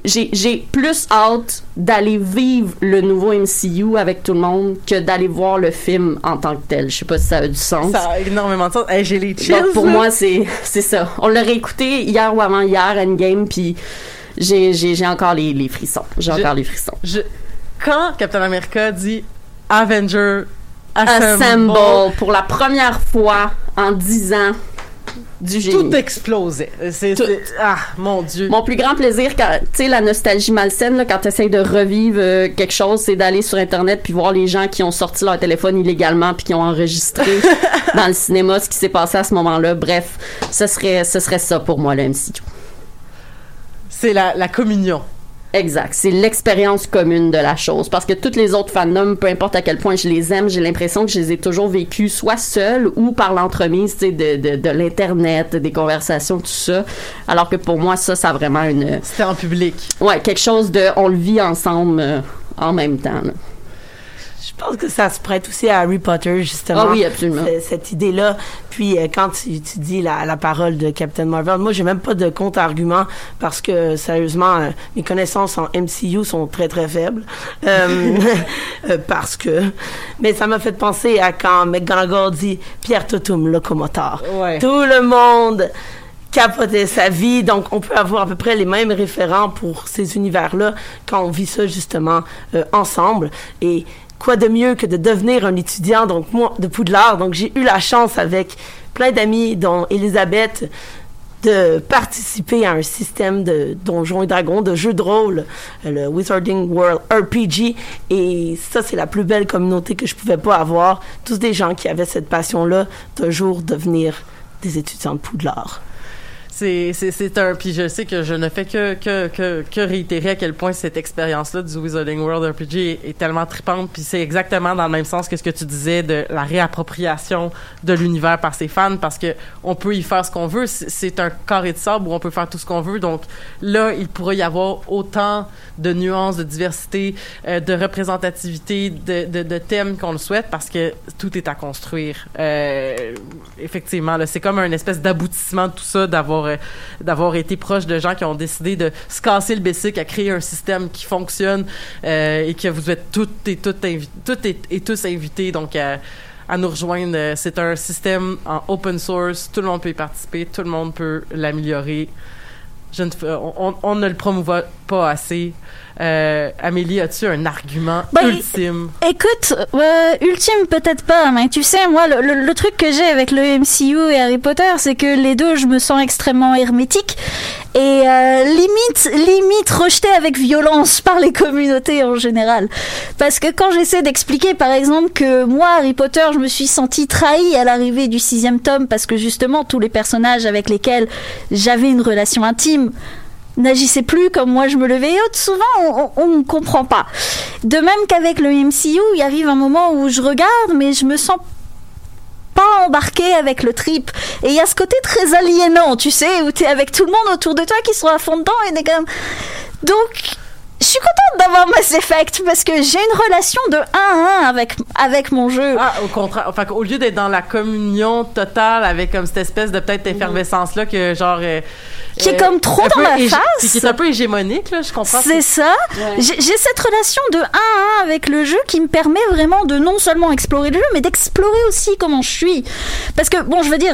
j'ai plus hâte d'aller vivre le nouveau MCU avec tout le monde que d'aller voir le film en tant que tel. Je sais pas si ça a du sens. Ça a énormément de sens. Hey, J'ai les chills. Donc, pour moi, c'est c'est ça. On l'a réécouté hier ou avant hier, Endgame, puis j'ai encore les, les frissons. J'ai encore les frissons. Je- quand Captain America dit Avenger Assemble, Assemble pour la première fois en 10 ans du génie. tout explosait. C'est, c'est- ah, mon Dieu. Mon plus grand plaisir, quand, tu sais, la nostalgie malsaine, là, quand tu essaies de revivre euh, quelque chose, c'est d'aller sur Internet puis voir les gens qui ont sorti leur téléphone illégalement puis qui ont enregistré dans le cinéma ce qui s'est passé à ce moment-là. Bref, ce serait, ce serait ça pour moi, le MCU. C'est la, la communion. Exact. C'est l'expérience commune de la chose. Parce que toutes les autres fandoms, peu importe à quel point je les aime, j'ai l'impression que je les ai toujours vécus soit seuls ou par l'entremise de, de, de l'Internet, des conversations, tout ça. Alors que pour moi, ça, ça a vraiment une... C'était en public. Ouais, quelque chose de... On le vit ensemble euh, en même temps. là. Je pense que ça se prête aussi à Harry Potter, justement. Ah oui, absolument. Cette idée-là. Puis euh, quand tu, tu dis la, la parole de Captain Marvel, moi, j'ai même pas de contre-argument parce que, sérieusement, euh, mes connaissances en MCU sont très, très faibles. Euh, parce que... Mais ça m'a fait penser à quand McGonagall dit « Pierre Totum, locomoteur Ouais. Tout le monde capotait sa vie. Donc, on peut avoir à peu près les mêmes référents pour ces univers-là quand on vit ça, justement, euh, ensemble. Et quoi de mieux que de devenir un étudiant, donc moi, de Poudlard. Donc, j'ai eu la chance avec plein d'amis, dont Elisabeth, de participer à un système de Donjons et Dragons, de jeux de rôle, euh, le Wizarding World RPG. Et ça, c'est la plus belle communauté que je pouvais pas avoir. Tous des gens qui avaient cette passion-là d'un jour devenir des étudiants de Poudlard. C'est, un. Puis je sais que je ne fais que, que, que, réitérer à quel point cette expérience-là du Wizarding World RPG est, tellement tripante. Puis c'est exactement dans le même sens que ce que tu disais de la réappropriation de l'univers par ses fans, parce que on peut y faire ce qu'on veut. C'est, un carré de sable où on peut faire tout ce qu'on veut. Donc là, il pourrait y avoir autant de nuances, de diversité, euh, de représentativité, de, thèmes qu'on le souhaite, parce que tout est à construire. Euh, effectivement, c'est comme un espèce d'aboutissement de tout ça, d'avoir d'avoir été proche de gens qui ont décidé de se casser le bessic à créer un système qui fonctionne euh, et que vous êtes toutes et toutes toutes et, tous invités donc à, nous rejoindre. Euh, C'est un système en open source, tout le monde peut y participer, tout le monde peut l'améliorer. On- on ne le promouvoit pas assez. Euh, Amélie, as-tu un argument Ben, ultime? Écoute, euh, ultime peut-être pas, mais tu sais, moi, le, le- le truc que j'ai avec le MCU et Harry Potter, c'est que les deux, je me sens extrêmement hermétique et euh, limite, limite rejeté avec violence par les communautés en général. Parce que quand j'essaie d'expliquer, par exemple, que moi, Harry Potter, je me suis senti trahi à l'arrivée du sixième tome, parce que justement, tous les personnages avec lesquels j'avais une relation intime n'agissait plus comme moi je me le veillais. Souvent, on ne comprend pas. De même qu'avec le MCU, il arrive un moment où je regarde, mais je me sens pas embarqué avec le trip. Et il y a ce côté très aliénant, tu sais, où t'es avec tout le monde autour de toi qui sont à fond dedans et t'es comme... Donc, je suis contente d'avoir Mass Effect parce que j'ai une relation de 1 à 1 avec, avec mon jeu. Ah, au contraire. Enfin, au lieu d'être dans la communion totale avec comme cette espèce de peut-être effervescence-là que genre. euh, Qui est euh, comme trop dans hég- face. Qui est un peu hégémonique, là, je comprends. C'est ça. J'ai j'ai cette relation de 1 à 1 avec le jeu qui me permet vraiment de non seulement explorer le jeu, mais d'explorer aussi comment je suis. Parce que, bon, je veux dire,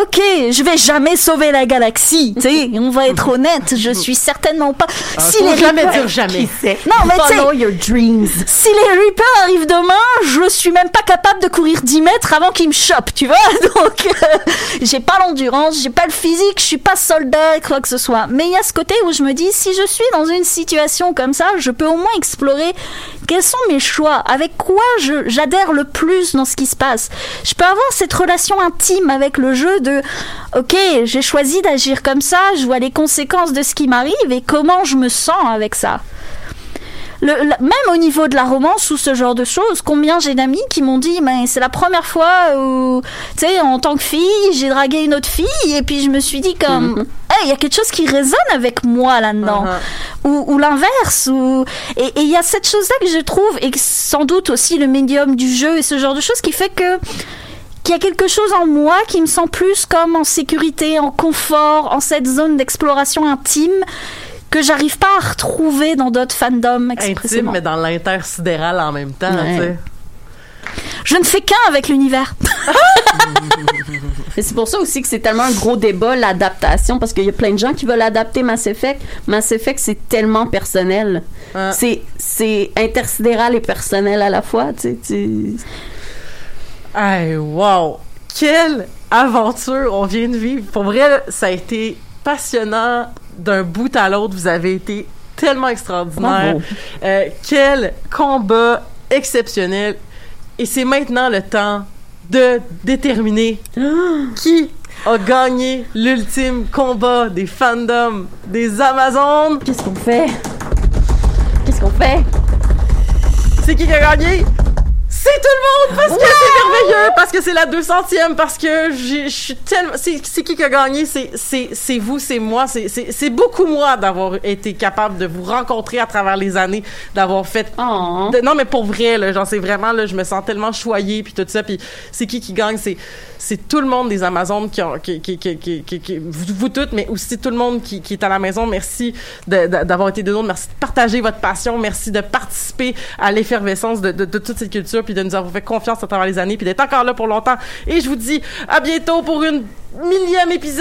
ok, je vais jamais sauver la galaxie, tu sais, on va être honnête, je suis certainement pas. Ah, faut jamais dire jamais. Qui sait? Non, mais tu sais, Follow your dreams. si les Reapers arrivent demain, je suis même pas capable de courir 10 mètres avant qu'ils me chopent, tu vois. Donc, euh, j'ai pas l'endurance, j'ai pas le physique, je suis pas soldat, quoi que ce soit. Mais il y a ce côté où je me dis, si je suis dans une situation comme ça, je peux au moins explorer quels sont mes choix, avec quoi j'adhère le plus dans ce qui se passe. Je peux avoir cette relation intime avec le jeu de, ok, j'ai choisi d'agir comme ça, je vois les conséquences de ce qui m'arrive et comment je me sens avec ça. le, la- même au niveau de la romance ou ce genre de choses, combien j'ai d'amis qui m'ont dit, mais c'est la première fois où, tu sais, en tant que fille, j'ai dragué une autre fille, et puis je me suis dit comme, hey, il y a quelque chose qui résonne avec moi là-dedans, ou, ou l'inverse, ou et il y a cette chose-là que je trouve, et sans doute aussi le médium du jeu et ce genre de choses qui fait que qu'il y a quelque chose en moi qui me sent plus comme en sécurité, en confort, en cette zone d'exploration intime que j'arrive pas à retrouver dans d'autres fandoms Intime, mais dans l'intersidéral en même temps, Ouais. tu sais. Je ne fais qu'un avec l'univers. Et c'est pour ça aussi que c'est tellement un gros débat, l'adaptation, parce qu'il y a plein de gens qui veulent adapter Mass Effect. Mass Effect, c'est tellement personnel. Ah. C'est, c'est intersidéral et personnel à la fois, tu sais. tu- Hey, wow! Quelle aventure on vient de vivre. Pour vrai, ça a été passionnant d'un bout à l'autre. Vous avez été tellement extraordinaire. Euh, quel combat exceptionnel. Et c'est maintenant le temps de déterminer qui a gagné l'ultime combat des fandoms des Amazones. Qu'est-ce qu'on fait? Qu'est-ce qu'on fait? C'est qui qui a gagné? C'est tout le monde parce que c'est merveilleux, parce que c'est la 200e, parce que j'ai- je suis tellement. C'est qui qui a gagné? C'est- vous, c'est moi, c'est- beaucoup moi d'avoir été capable de vous rencontrer à travers les années, d'avoir fait. Oh. de- non, mais pour vrai, là, genre, c'est vraiment, là, je me sens tellement choyée, puis tout ça, puis c'est qui qui gagne? C'est c'est tout le monde des Amazones qui ont. Qui, qui, qui, qui, vous, vous toutes, mais aussi tout le monde qui, qui est à la maison. Merci d'avoir été de nous, merci de partager votre passion, merci de participer à l'effervescence de, de, de toute cette culture, de nous avoir fait confiance à travers les années, puis d'être encore là pour longtemps. Et je vous dis à bientôt pour une millième épisode.